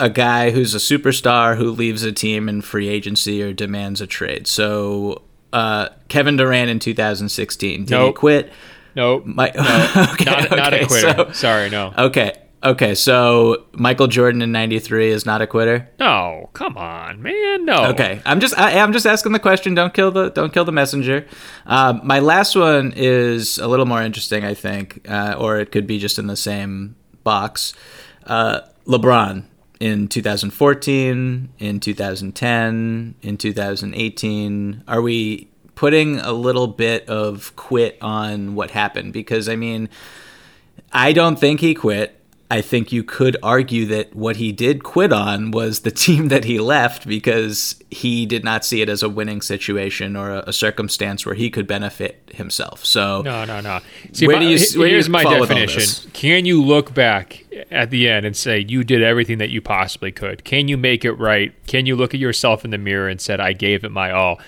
a guy who's a superstar who leaves a team in free agency or demands a trade. So uh, Kevin Durant in 2016, did nope. he quit? Nope. My, no. okay, not, okay, not a quitter. So, Sorry, no. Okay. Okay, so Michael Jordan in '93 is not a quitter. No, come on, man, no. Okay, I'm just I, am just asking the question. Don't kill the don't kill the messenger. Um, my last one is a little more interesting, I think, uh, or it could be just in the same box. Uh, LeBron in 2014, in 2010, in 2018? Are we putting a little bit of quit on what happened? Because, I mean, I don't think he quit. I think you could argue that what he did quit on was the team that he left because he did not see it as a winning situation or a, a circumstance where he could benefit himself. So no, no, no. See, where my, do you, where here's do you my definition: Can you look back at the end and say you did everything that you possibly could? Can you make it right? Can you look at yourself in the mirror and said, "I gave it my all"?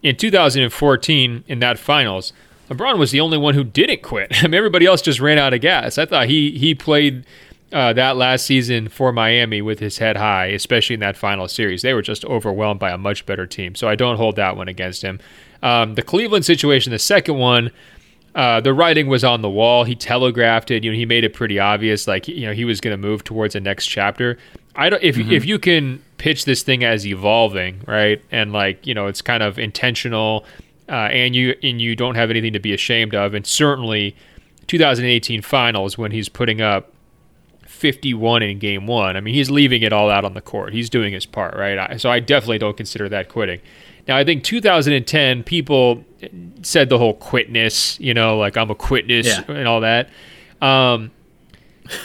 In 2014, in that finals, LeBron was the only one who didn't quit. I mean, everybody else just ran out of gas. I thought he he played uh, that last season for Miami with his head high, especially in that final series. They were just overwhelmed by a much better team. So I don't hold that one against him. Um, the Cleveland situation, the second one, uh, the writing was on the wall. He telegraphed it. You know, he made it pretty obvious, like you know, he was going to move towards the next chapter. I don't. If mm-hmm. if you can pitch this thing as evolving, right, and like you know, it's kind of intentional, uh, and you and you don't have anything to be ashamed of, and certainly 2018 finals when he's putting up 51 in game one. I mean, he's leaving it all out on the court. He's doing his part, right? So I definitely don't consider that quitting. Now, I think 2010, people said the whole quitness, you know, like I'm a quitness yeah. and all that. Um,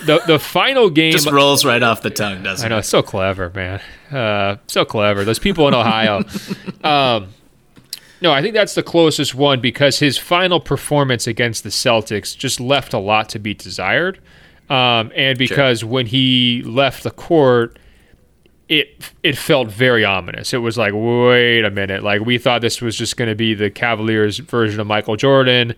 the the final game just rolls right off the tongue, doesn't it? I know, it's so clever, man. Uh, so clever. Those people in Ohio. um, no, I think that's the closest one because his final performance against the Celtics just left a lot to be desired. Um, and because sure. when he left the court, it it felt very ominous. It was like, wait a minute, like we thought this was just going to be the Cavaliers' version of Michael Jordan.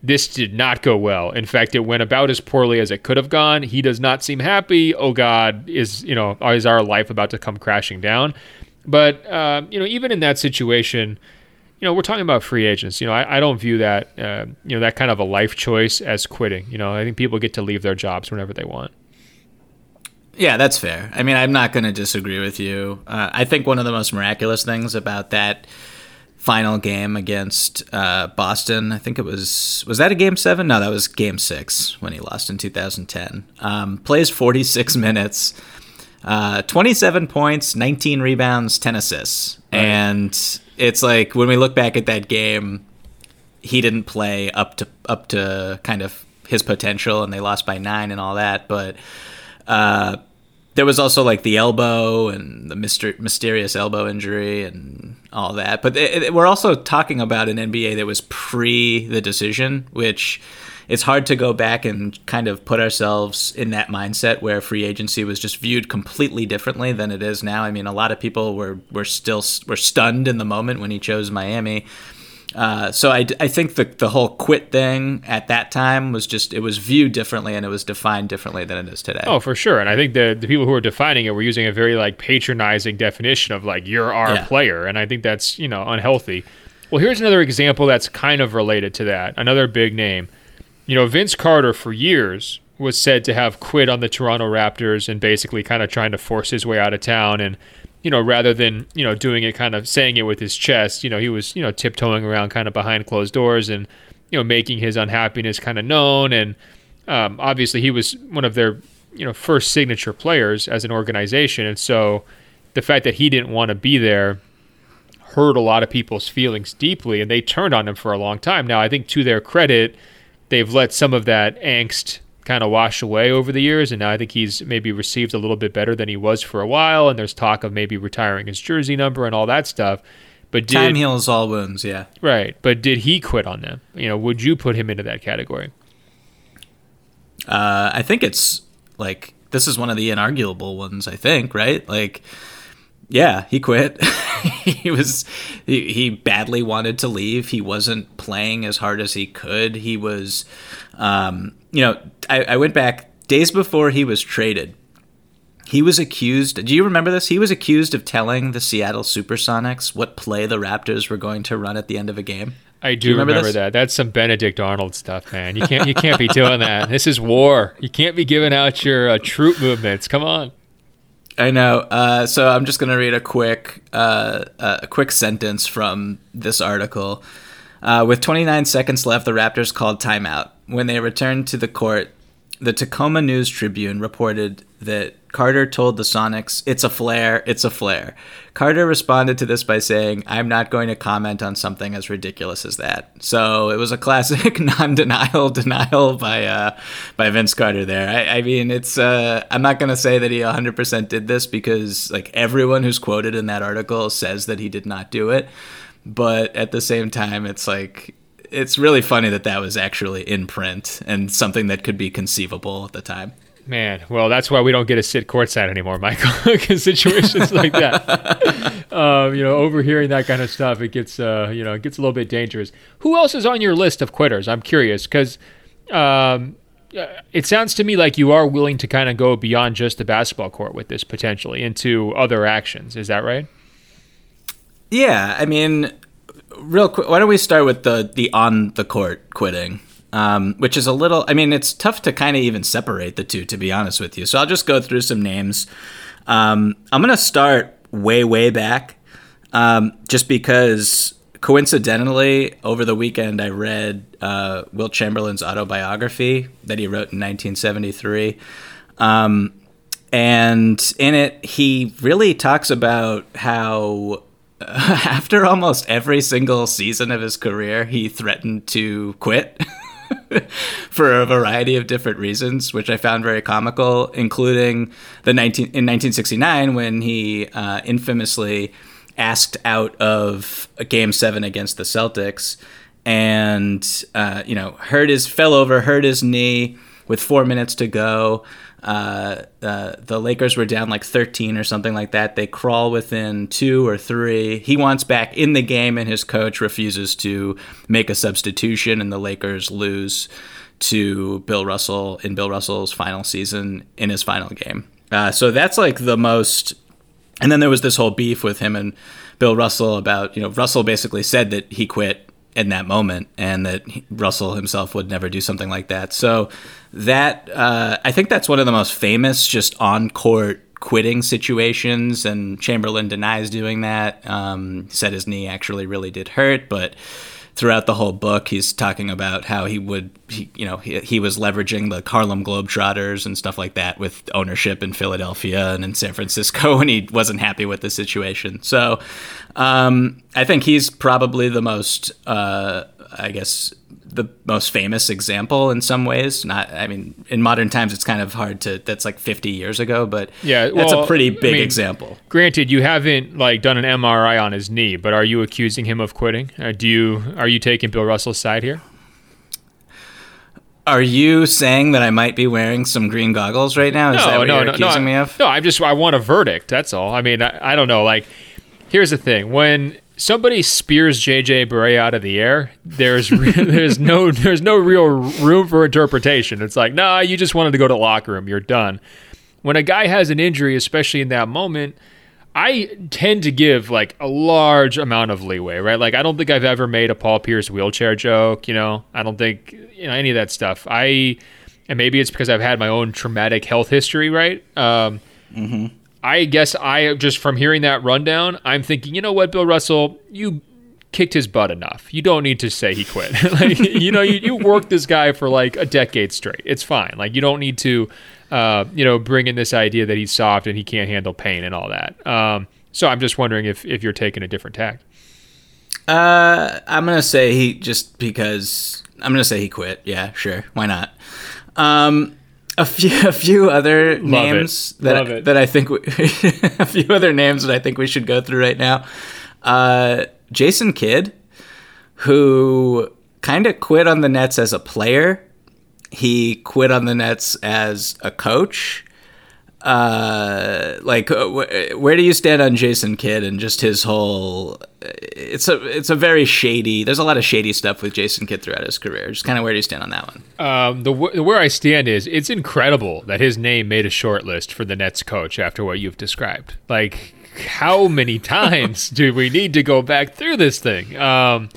This did not go well. In fact, it went about as poorly as it could have gone. He does not seem happy. Oh God, is you know is our life about to come crashing down? But uh, you know, even in that situation, you know, we're talking about free agents. You know, I, I don't view that, uh, you know, that kind of a life choice as quitting. You know, I think people get to leave their jobs whenever they want. Yeah, that's fair. I mean, I'm not going to disagree with you. Uh, I think one of the most miraculous things about that final game against uh, Boston, I think it was, was that a game seven? No, that was game six when he lost in 2010. Um, plays 46 minutes, uh, 27 points, 19 rebounds, 10 assists. Right. And it's like when we look back at that game, he didn't play up to up to kind of his potential, and they lost by nine and all that. But uh, there was also like the elbow and the myster- mysterious elbow injury and all that. But it, it, we're also talking about an NBA that was pre the decision, which it's hard to go back and kind of put ourselves in that mindset where free agency was just viewed completely differently than it is now. I mean, a lot of people were were still were stunned in the moment when he chose Miami. Uh, so I, I think the the whole quit thing at that time was just it was viewed differently and it was defined differently than it is today. Oh, for sure. And I think the the people who were defining it were using a very like patronizing definition of like you're our yeah. player, and I think that's you know unhealthy. Well, here's another example that's kind of related to that. Another big name. You know, Vince Carter for years was said to have quit on the Toronto Raptors and basically kind of trying to force his way out of town and you know, rather than, you know, doing it kind of saying it with his chest, you know, he was, you know, tiptoeing around kind of behind closed doors and, you know, making his unhappiness kind of known. And um, obviously he was one of their, you know, first signature players as an organization. And so the fact that he didn't want to be there hurt a lot of people's feelings deeply and they turned on him for a long time. Now, I think to their credit, they've let some of that angst kind of wash away over the years, and now I think he's maybe received a little bit better than he was for a while. And there's talk of maybe retiring his jersey number and all that stuff. But did, time heals all wounds, yeah. Right, but did he quit on them? You know, would you put him into that category? Uh, I think it's like this is one of the inarguable ones. I think, right? Like, yeah, he quit. he was he, he badly wanted to leave. He wasn't playing as hard as he could. He was um, you know, I, I went back days before he was traded. He was accused. Do you remember this? He was accused of telling the Seattle Supersonics what play the Raptors were going to run at the end of a game. I do, do remember, remember that. That's some Benedict Arnold stuff, man. You can't you can't be doing that. This is war. You can't be giving out your uh, troop movements. Come on. I know. Uh, so I'm just gonna read a quick uh, a quick sentence from this article. Uh, with 29 seconds left, the Raptors called timeout. When they returned to the court, the Tacoma News Tribune reported that Carter told the Sonics, It's a flare, it's a flare. Carter responded to this by saying, I'm not going to comment on something as ridiculous as that. So it was a classic non denial denial by uh, by Vince Carter there. I, I mean, it's, uh, I'm not going to say that he 100% did this because, like, everyone who's quoted in that article says that he did not do it but at the same time, it's like it's really funny that that was actually in print and something that could be conceivable at the time. Man, well, that's why we don't get to sit courtside anymore, Michael, because situations like that, um, you know, overhearing that kind of stuff, it gets, uh, you know, it gets a little bit dangerous. Who else is on your list of quitters? I'm curious because um, uh, it sounds to me like you are willing to kind of go beyond just the basketball court with this potentially into other actions. Is that right? Yeah, I mean, real quick, why don't we start with the the on the court quitting, um, which is a little. I mean, it's tough to kind of even separate the two, to be honest with you. So I'll just go through some names. Um, I'm gonna start way way back, um, just because coincidentally over the weekend I read uh, Wilt Chamberlain's autobiography that he wrote in 1973. Um, and in it, he really talks about how after almost every single season of his career, he threatened to quit for a variety of different reasons, which I found very comical, including the 19 in 1969 when he uh, infamously asked out of game seven against the Celtics, and uh, you know hurt his fell over, hurt his knee with four minutes to go. Uh, uh, the Lakers were down like 13 or something like that. They crawl within two or three. He wants back in the game, and his coach refuses to make a substitution, and the Lakers lose to Bill Russell in Bill Russell's final season in his final game. Uh, so that's like the most. And then there was this whole beef with him and Bill Russell about, you know, Russell basically said that he quit in that moment and that Russell himself would never do something like that. So that uh, I think that's one of the most famous just on court quitting situations and Chamberlain denies doing that. Um, said his knee actually really did hurt, but throughout the whole book, he's talking about how he would, he, you know, he, he was leveraging the Harlem Globetrotters and stuff like that with ownership in Philadelphia and in San Francisco, and he wasn't happy with the situation. So um, I think he's probably the most, uh, I guess, the most famous example in some ways. Not, I mean, in modern times, it's kind of hard to. That's like 50 years ago, but yeah, well, that's a pretty big I mean, example. Granted, you haven't like done an MRI on his knee, but are you accusing him of quitting? Uh, do you are you taking Bill Russell's side here? Are you saying that I might be wearing some green goggles right now? Is that what no, you're no, accusing no, me of? No, I'm just I want a verdict. That's all. I mean, I, I don't know. Like, here's the thing: when somebody spears JJ Barea out of the air, there's re- there's no there's no real room for interpretation. It's like, nah, you just wanted to go to the locker room. You're done. When a guy has an injury, especially in that moment, I tend to give like a large amount of leeway, right? Like I don't think I've ever made a Paul Pierce wheelchair joke, you know. I don't think you know any of that stuff. I and maybe it's because I've had my own traumatic health history, right? Um, I guess I just from hearing that rundown, I'm thinking, you know what, Bill Russell, you kicked his butt enough. You don't need to say he quit. like, you know, you, you worked this guy for like a decade straight. It's fine. Like you don't need to, uh, you know, bring in this idea that he's soft and he can't handle pain and all that. Um, so I'm just wondering if if you're taking a different tack. Uh, I'm gonna say he just because I'm gonna say he quit. Yeah, sure, why not? Um, a few a few other names it. Love that it. that I think we, a few other names that I think we should go through right now. Uh, Jason Kidd, who kind of quit on the Nets as a player. He quit on the Nets as a coach. Uh, like, uh, wh- where do you stand on Jason Kidd and just his whole? It's a it's a very shady. There's a lot of shady stuff with Jason Kidd throughout his career. Just kind of where do you stand on that one? Um, the w- where I stand is it's incredible that his name made a short list for the Nets coach after what you've described. Like, how many times do we need to go back through this thing? Um,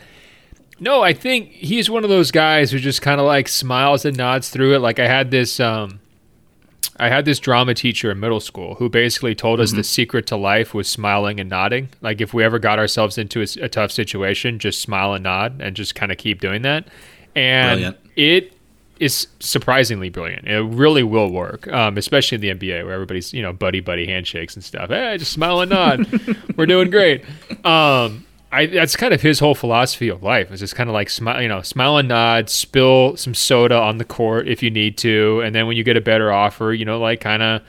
no, I think he's one of those guys who just kind of like smiles and nods through it. Like I had this, um, I had this drama teacher in middle school who basically told us the secret to life was smiling and nodding. Like if we ever got ourselves into a tough situation, just smile and nod and just kind of keep doing that. And Brilliant. it is surprisingly brilliant. It really will work, um, especially in the NBA where everybody's you know buddy buddy handshakes and stuff. Hey, just smile and nod. We're doing great. Um, I, that's kind of his whole philosophy of life. Is just kind of like smile, you know, smile and nod, spill some soda on the court if you need to, and then when you get a better offer, you know, like kind of,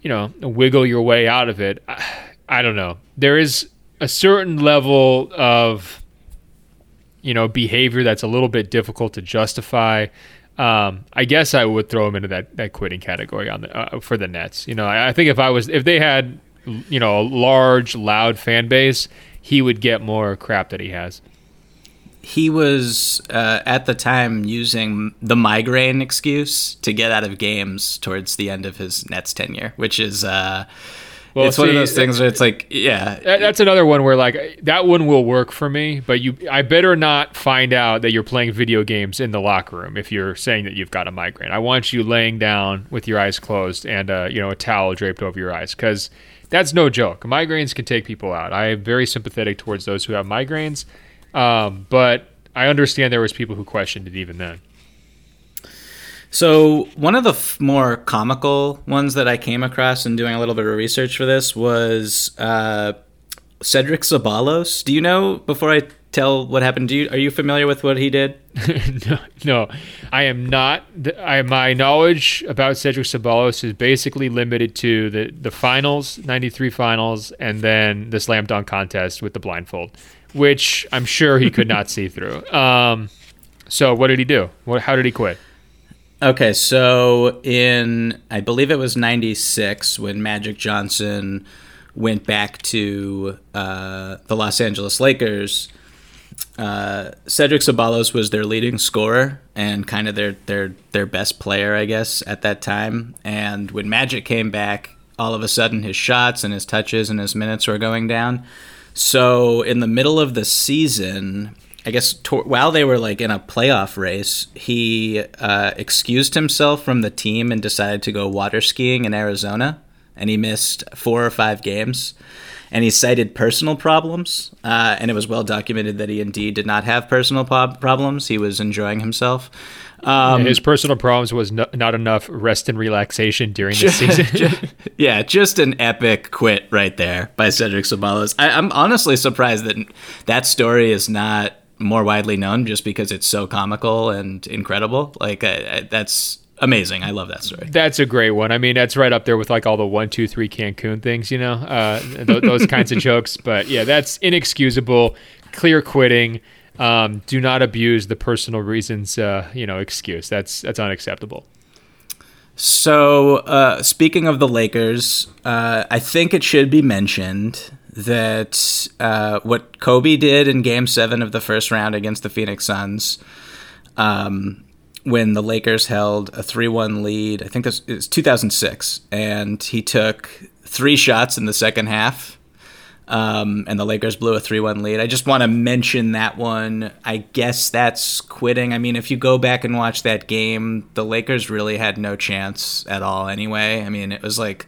you know, wiggle your way out of it. I, I don't know. There is a certain level of you know behavior that's a little bit difficult to justify. Um, I guess I would throw him into that, that quitting category on the uh, for the Nets. You know, I, I think if I was if they had you know a large loud fan base, he would get more crap that he has. He was uh, at the time using the migraine excuse to get out of games towards the end of his Nets tenure, which is uh, Well, it's one of those things where it's like, yeah, That- That's another one where like that one will work for me, but you I better not find out that you're playing video games in the locker room if you're saying that you've got a migraine. I want you laying down with your eyes closed and uh, you know a towel draped over your eyes because that's no joke. Migraines can take people out. I am very sympathetic towards those who have migraines, um, but I understand there was people who questioned it even then. So one of the f- more comical ones that I came across in doing a little bit of research for this was uh, Cedric Ceballos. Do you know? Before I tell what happened, do you are you familiar with what he did? no, no, I am not. I, my knowledge about Cedric Ceballos is basically limited to the, the finals, 93 finals, and then the slam dunk contest with the blindfold, which I'm sure he could not see through. Um, so, what did he do? What, how did he quit? Okay, so in I believe it was '96 when Magic Johnson went back to uh, the Los Angeles Lakers. Uh, Cedric Ceballos was their leading scorer and kind of their their their best player, I guess, at that time. And when Magic came back, all of a sudden his shots and his touches and his minutes were going down. So in the middle of the season, I guess to- while they were like in a playoff race, he uh, excused himself from the team and decided to go water skiing in Arizona, and he missed four or five games. And he cited personal problems, uh, and it was well documented that he indeed did not have personal po- problems. He was enjoying himself. Um, His personal problems was no, not enough rest and relaxation during the season. yeah, just an epic quit right there by Cedric Ceballos. I, I'm honestly surprised that that story is not more widely known, just because it's so comical and incredible. Like I, I, that's amazing. I love that story. That's a great one. I mean, that's right up there with like all the one, two, three Cancun things, you know, uh, th- those kinds of jokes. But yeah, that's inexcusable, clear quitting. Um, do not abuse the personal reasons, uh, you know, excuse. That's that's unacceptable. So, uh, speaking of the Lakers, uh, I think it should be mentioned that uh, what Kobe did in Game Seven of the first round against the Phoenix Suns, um, when the Lakers held a three-one lead, I think this is 2006, and he took three shots in the second half um, and the Lakers blew a 3 1 lead. I just want to mention that one. I guess that's quitting. I mean, if you go back and watch that game, the Lakers really had no chance at all anyway. I mean, it was like.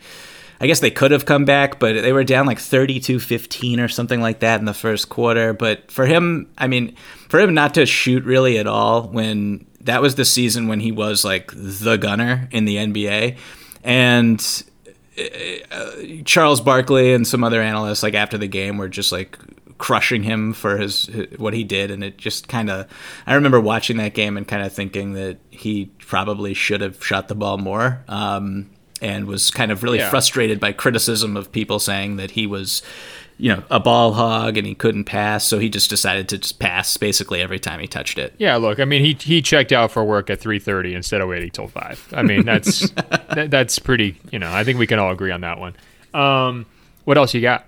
I guess they could have come back, but they were down like 32 15 or something like that in the first quarter. But for him, I mean, for him not to shoot really at all when that was the season when he was like the gunner in the NBA. And uh, Charles Barkley and some other analysts, like after the game, were just like crushing him for his, his what he did, and it just kind of. I remember watching that game and kind of thinking that he probably should have shot the ball more, um, and was kind of really yeah. frustrated by criticism of people saying that he was you know a ball hog and he couldn't pass so he just decided to just pass basically every time he touched it. Yeah look i mean he he checked out for work at 3.30 instead of waiting till 5 i mean that's that, that's pretty you know i think we can all agree on that one. Um, what else you got?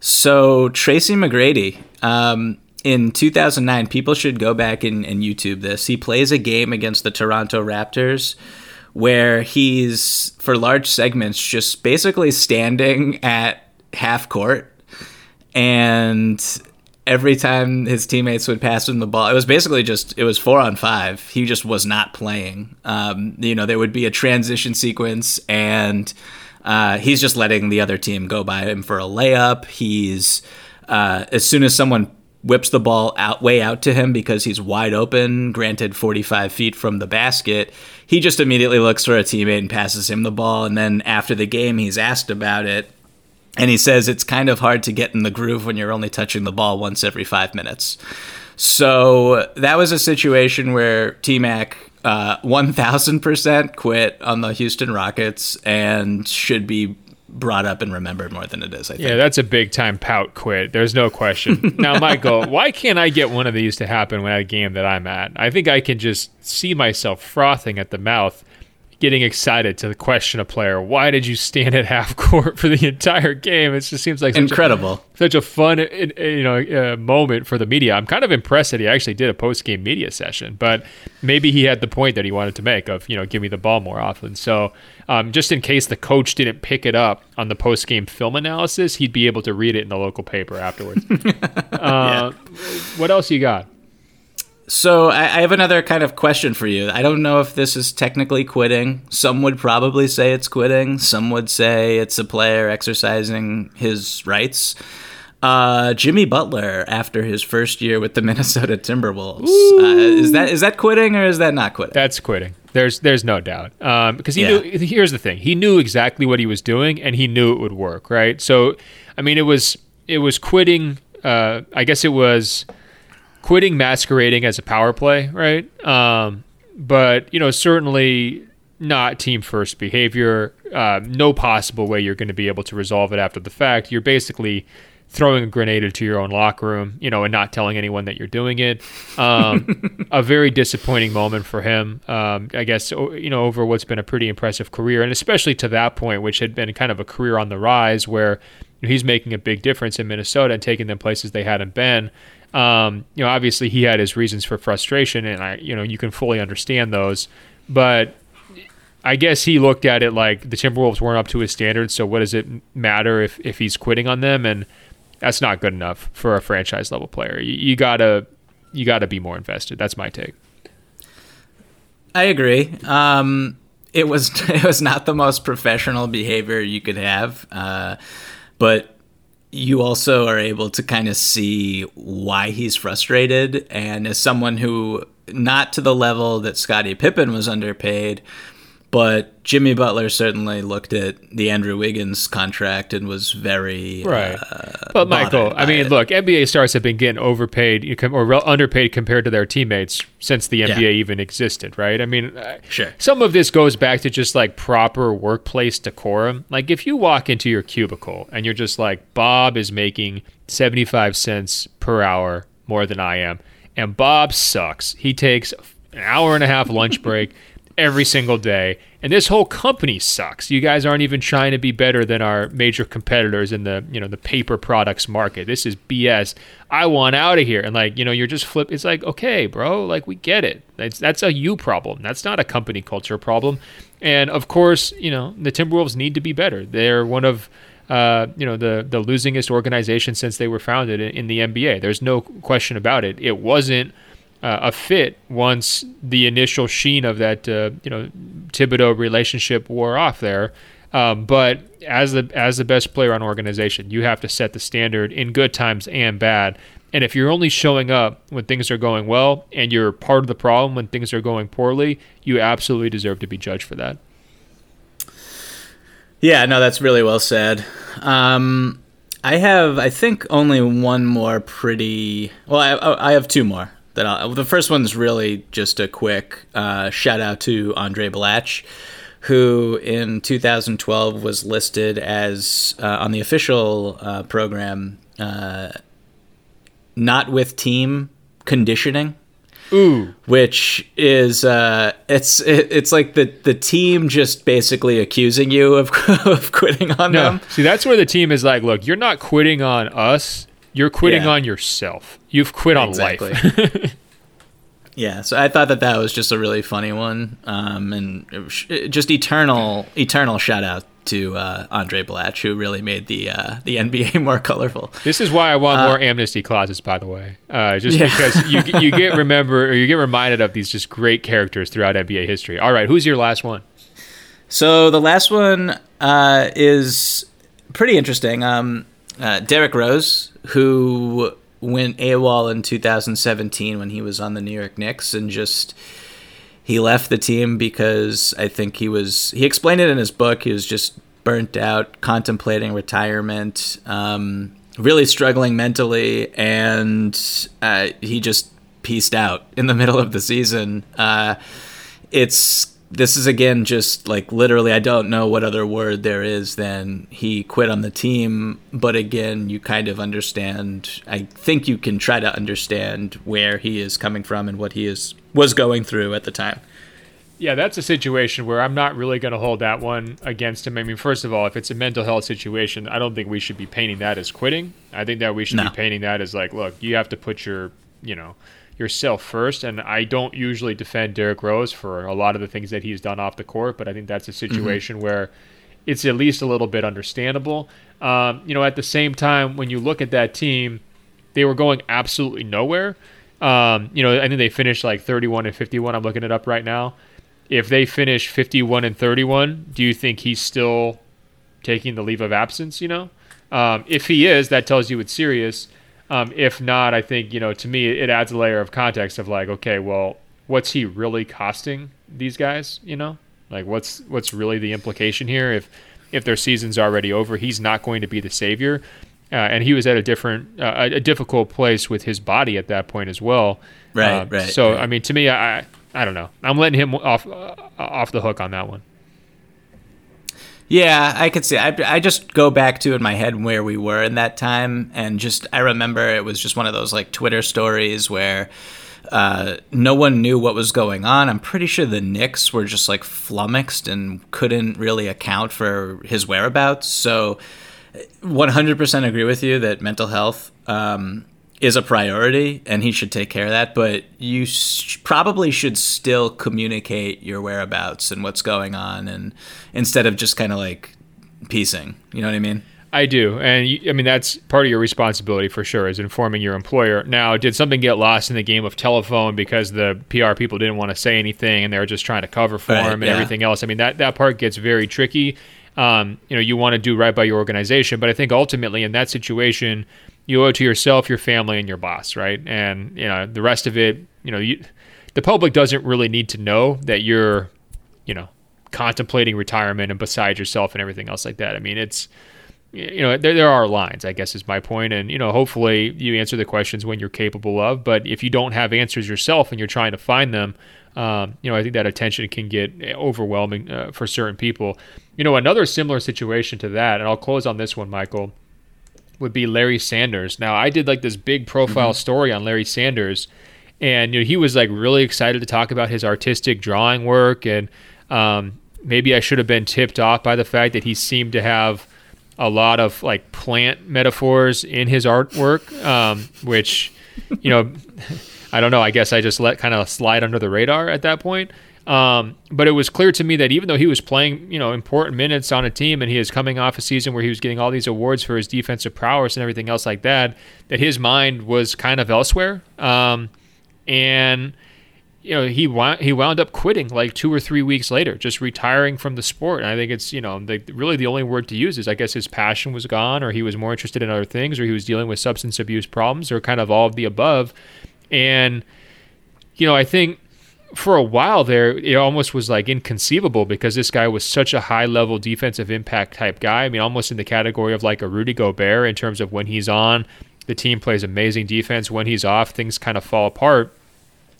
So tracy mcgrady um, in 2009 people should go back and, and youtube this. He plays a game against the toronto raptors where he's for large segments just basically standing at half court, and every time his teammates would pass him the ball, it was basically just it was four on five. He just was not playing. Um, you know, there would be a transition sequence, and uh, he's just letting the other team go by him for a layup. He's uh, as soon as someone whips the ball out way out to him because he's wide open, granted 45 feet from the basket. He just immediately looks for a teammate and passes him the ball. And then after the game, he's asked about it. And he says it's kind of hard to get in the groove when you're only touching the ball once every five minutes. So that was a situation where T Mac uh, 1000% quit on the Houston Rockets and should be brought up and remembered more than it is. I think. Yeah, that's a big time pout quit. There's no question. now, Michael, why can't I get one of these to happen when at a game that I'm at? I think I can just see myself frothing at the mouth getting excited to question a player, why did you stand at half court for the entire game? It just seems like such incredible, a, such a fun you know uh, moment for the media. I'm kind of impressed that he actually did a post game media session, but maybe he had the point that he wanted to make of you know give me the ball more often. So um, just in case the coach didn't pick it up on the post game film analysis, he'd be able to read it in the local paper afterwards. uh, yeah. What else you got? So I, I, have another kind of question for you. I don't know if this is technically quitting. Some would probably say it's quitting. Some would say it's a player exercising his rights. Uh, Jimmy Butler, after his first year with the Minnesota Timberwolves, uh, is that is that quitting or is that not quitting? That's quitting. There's there's no doubt um, because he yeah. knew. Here's the thing: he knew exactly what he was doing, and he knew it would work. Right. So, I mean, it was it was quitting. Uh, I guess it was quitting masquerading as a power play, right? Um, but you know, certainly not team first behavior. Uh, no possible way you're going to be able to resolve it after the fact. You're basically throwing a grenade into your own locker room, you know, and not telling anyone that you're doing it. Um, a very disappointing moment for him, um, I guess, you know, over what's been a pretty impressive career, and especially to that point, which had been kind of a career on the rise, where he's making a big difference in Minnesota and taking them places they hadn't been. Um, you know, obviously he had his reasons for frustration, and I, you know, you can fully understand those. But I guess he looked at it like the Timberwolves weren't up to his standards. So what does it matter if if he's quitting on them? And that's not good enough for a franchise level player. You, you gotta you gotta be more invested. That's my take. I agree. Um, it was it was not the most professional behavior you could have, uh, but you also are able to kind of see why he's frustrated. And as someone who, not to the level that Scottie Pippen was underpaid, but Jimmy Butler certainly looked at the Andrew Wiggins contract and was very right. Uh, but Michael, I mean, it. look, NBA stars have been getting overpaid or underpaid compared to their teammates since the NBA yeah. even existed, right? I mean, uh, sure. Some of this goes back to just like proper workplace decorum. Like if you walk into your cubicle and you're just like, Bob is making seventy-five cents per hour more than I am. And Bob sucks. He takes an hour and a half lunch break every single day. And this whole company sucks. You guys aren't even trying to be better than our major competitors in the, you know, the paper products market. This is BS. I want out of here. And like, you know, you're just flip it's like, okay, bro, like we get it. That's that's a you problem. That's not a company culture problem. And of course, you know, the Timberwolves need to be better. They're one of uh, you know the the losingest organization since they were founded in, in the NBA. There's no question about it. It wasn't uh, a fit once the initial sheen of that uh, you know Thibodeau relationship wore off there. Um, but as the as the best player on organization, you have to set the standard in good times and bad. And if you're only showing up when things are going well and you're part of the problem when things are going poorly, you absolutely deserve to be judged for that. Yeah, no, that's really well said. Um, I have, I think, only one more pretty. Well, I, I have two more that I'll, the first one's really just a quick uh, shout out to Andray Blatche, who in 2012 was listed as uh, on the official uh, program uh, not with team conditioning. Ooh. Which is uh, it's it, it's like the the team just basically accusing you of, of quitting on no. them. See, that's where the team is like, look, you're not quitting on us you're quitting yeah. on yourself. You've quit on exactly. life. yeah, so I thought that that was just a really funny one, um, and just eternal, eternal shout out to uh, Andray Blatche, who really made the uh, the NBA more colorful. This is why I want uh, more amnesty clauses, by the way, uh, just yeah. because you you get remember or you get reminded of these just great characters throughout NBA history. All right, who's your last one? So the last one uh, is pretty interesting. Um, uh, Derrick Rose, who went AWOL in 2017 when he was on the New York Knicks and just he left the team because I think he was he explained it in his book he was just burnt out contemplating retirement um, really struggling mentally and uh, he just pieced out in the middle of the season. Uh, it's this is again just like literally I don't know what other word there is than he quit on the team but again you kind of understand I think you can try to understand where he is coming from and what he is was going through at the time. Yeah, that's a situation where I'm not really going to hold that one against him. I mean, first of all, if it's a mental health situation, I don't think we should be painting that as quitting. I think that we should no. be painting that as like, look, you have to put your, you know, yourself first. And I don't usually defend Derrick Rose for a lot of the things that he's done off the court, but I think that's a mm-hmm. situation mm-hmm. where it's at least a little bit understandable. Um, you know, at the same time, when you look at that team, they were going absolutely nowhere. Um, you know, I think they finished like 31 and 51. I'm looking it up right now. If they finish 51 and 31, do you think he's still taking the leave of absence? You know, um, if he is, that tells you it's serious. Um, if not, I think you know to me it adds a layer of context of like, okay, well, what's he really costing these guys? You know, like what's what's really the implication here? If if their season's already over, he's not going to be the savior. Uh, and he was at a different, uh, a difficult place with his body at that point as well. Right, uh, right. So right. I mean, to me, I, I don't know. I'm letting him off, uh, off the hook on that one. Yeah, I could see. I, I just go back to in my head where we were in that time, and just I remember it was just one of those like Twitter stories where uh, no one knew what was going on. I'm pretty sure the Knicks were just like flummoxed and couldn't really account for his whereabouts. So, 100% agree with you that mental health um, is a priority and he should take care of that but you sh- probably should still communicate your whereabouts and what's going on and instead of just kind of like piecing you know what i mean I do, and you, I mean that's part of your responsibility for sure, is informing your employer. Now, did something get lost in the game of telephone because the PR people didn't want to say anything and they were just trying to cover for right, him and yeah. everything else? I mean that that part gets very tricky. Um, you know, you want to do right by your organization, but I think ultimately in that situation, you owe it to yourself, your family, and your boss, right? And you know the rest of it. You know, you, the public doesn't really need to know that you're, you know, contemplating retirement and beside yourself and everything else like that. I mean, it's you know there, there are lines i guess is my point and you know hopefully you answer the questions when you're capable of but if you don't have answers yourself and you're trying to find them um, you know i think that attention can get overwhelming uh, for certain people you know another similar situation to that and i'll close on this one michael would be Larry Sanders. Now, I did like this big profile mm-hmm. story on Larry Sanders, and you know, he was like really excited to talk about his artistic drawing work, and um, maybe I should have been tipped off by the fact that he seemed to have a lot of like plant metaphors in his artwork, um, which you know, I don't know. I guess I just let kind of slide under the radar at that point. Um, but it was clear to me that even though he was playing, you know, important minutes on a team and he is coming off a season where he was getting all these awards for his defensive prowess and everything else like that, that his mind was kind of elsewhere. Um, and you know he wound, he wound up quitting like two or three weeks later, just retiring from the sport. And I think it's you know the, really the only word to use is I guess his passion was gone, or he was more interested in other things, or he was dealing with substance abuse problems, or kind of all of the above. And you know I think for a while there, it almost was like inconceivable because this guy was such a high level defensive impact type guy. I mean, almost in the category of like a Rudy Gobert in terms of when he's on, the team plays amazing defense. When he's off, things kind of fall apart.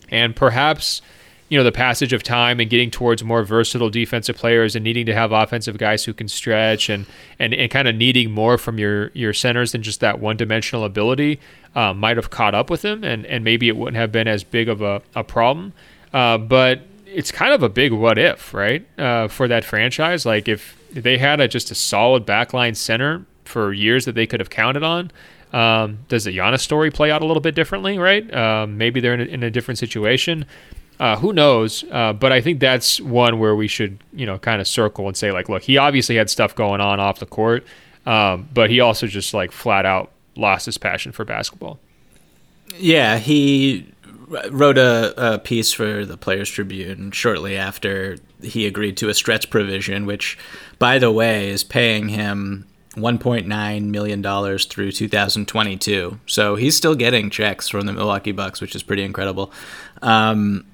And perhaps, you know, the passage of time and getting towards more versatile defensive players and needing to have offensive guys who can stretch and, and, and kind of needing more from your, your centers than just that one dimensional ability uh, might have caught up with him. And, and maybe it wouldn't have been as big of a, a problem. Uh, but it's kind of a big what if, right? Uh, for that franchise. Like if they had a, just a solid backline center for years that they could have counted on, um, does the Giannis story play out a little bit differently, right? Um, maybe they're in a, in a, different situation. Uh, who knows? Uh, but I think that's one where we should, you know, kind of circle and say, like, look, he obviously had stuff going on off the court, um, but he also just like flat out lost his passion for basketball. Yeah, he wrote a, a, piece for the Players Tribune shortly after he agreed to a stretch provision, which, by the way, is paying him 1.9 million dollars through 2022. So he's still getting checks from the Milwaukee Bucks, which is pretty incredible. Um,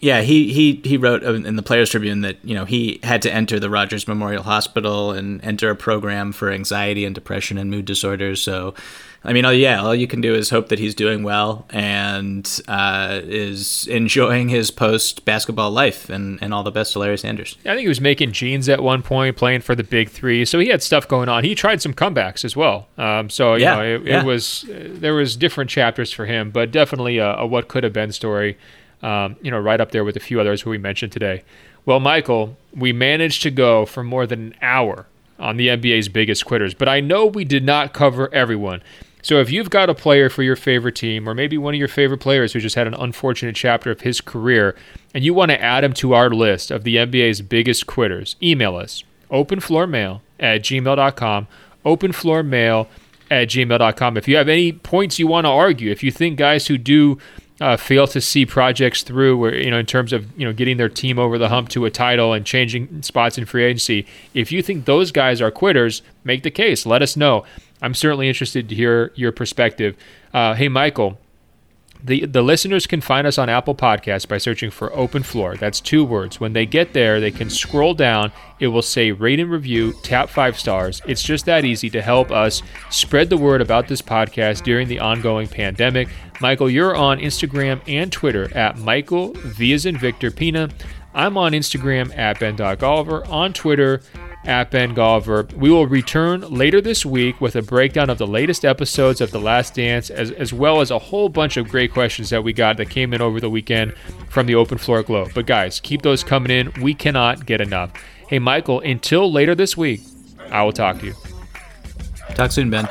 yeah, he, he he wrote in the Players Tribune that you know he had to enter the Rogers Memorial Hospital and enter a program for anxiety and depression and mood disorders. So I mean, yeah, all you can do is hope that he's doing well and uh, is enjoying his post basketball life, and, and all the best to Larry Sanders. I think he was making jeans at one point, playing for the Big Three, so he had stuff going on. He tried some comebacks as well. Um, so you yeah, know, it, yeah. it was uh, there was different chapters for him, but definitely a, a what could have been story. Um, you know, right up there with a few others who we mentioned today. Well, Michael, we managed to go for more than an hour on the NBA's biggest quitters, but I know we did not cover everyone. So if you've got a player for your favorite team, or maybe one of your favorite players who just had an unfortunate chapter of his career, and you want to add him to our list of the NBA's biggest quitters, email us openfloormail at gmail.com. Openfloormail at gmail.com. If you have any points you want to argue, if you think guys who do uh, fail to see projects through, where you know in terms of you know getting their team over the hump to a title and changing spots in free agency, if you think those guys are quitters, make the case. Let us know. I'm certainly interested to hear your perspective. Uh, hey, Michael, the, the listeners can find us on Apple Podcasts by searching for Open Floor. That's two words. When they get there, they can scroll down. It will say rate and review, tap five stars. It's just that easy to help us spread the word about this podcast during the ongoing pandemic. Michael, you're on Instagram and Twitter at Michael V in Victor Pina. I'm on Instagram at Ben.Golliver, on Twitter at Ben Golliver. We will return later this week with a breakdown of the latest episodes of The Last Dance, as, as well as a whole bunch of great questions that we got that came in over the weekend from the Open Floor Globe. But guys, keep those coming in. We cannot get enough. Hey, Michael, until later this week, I will talk to you. Talk soon, Ben.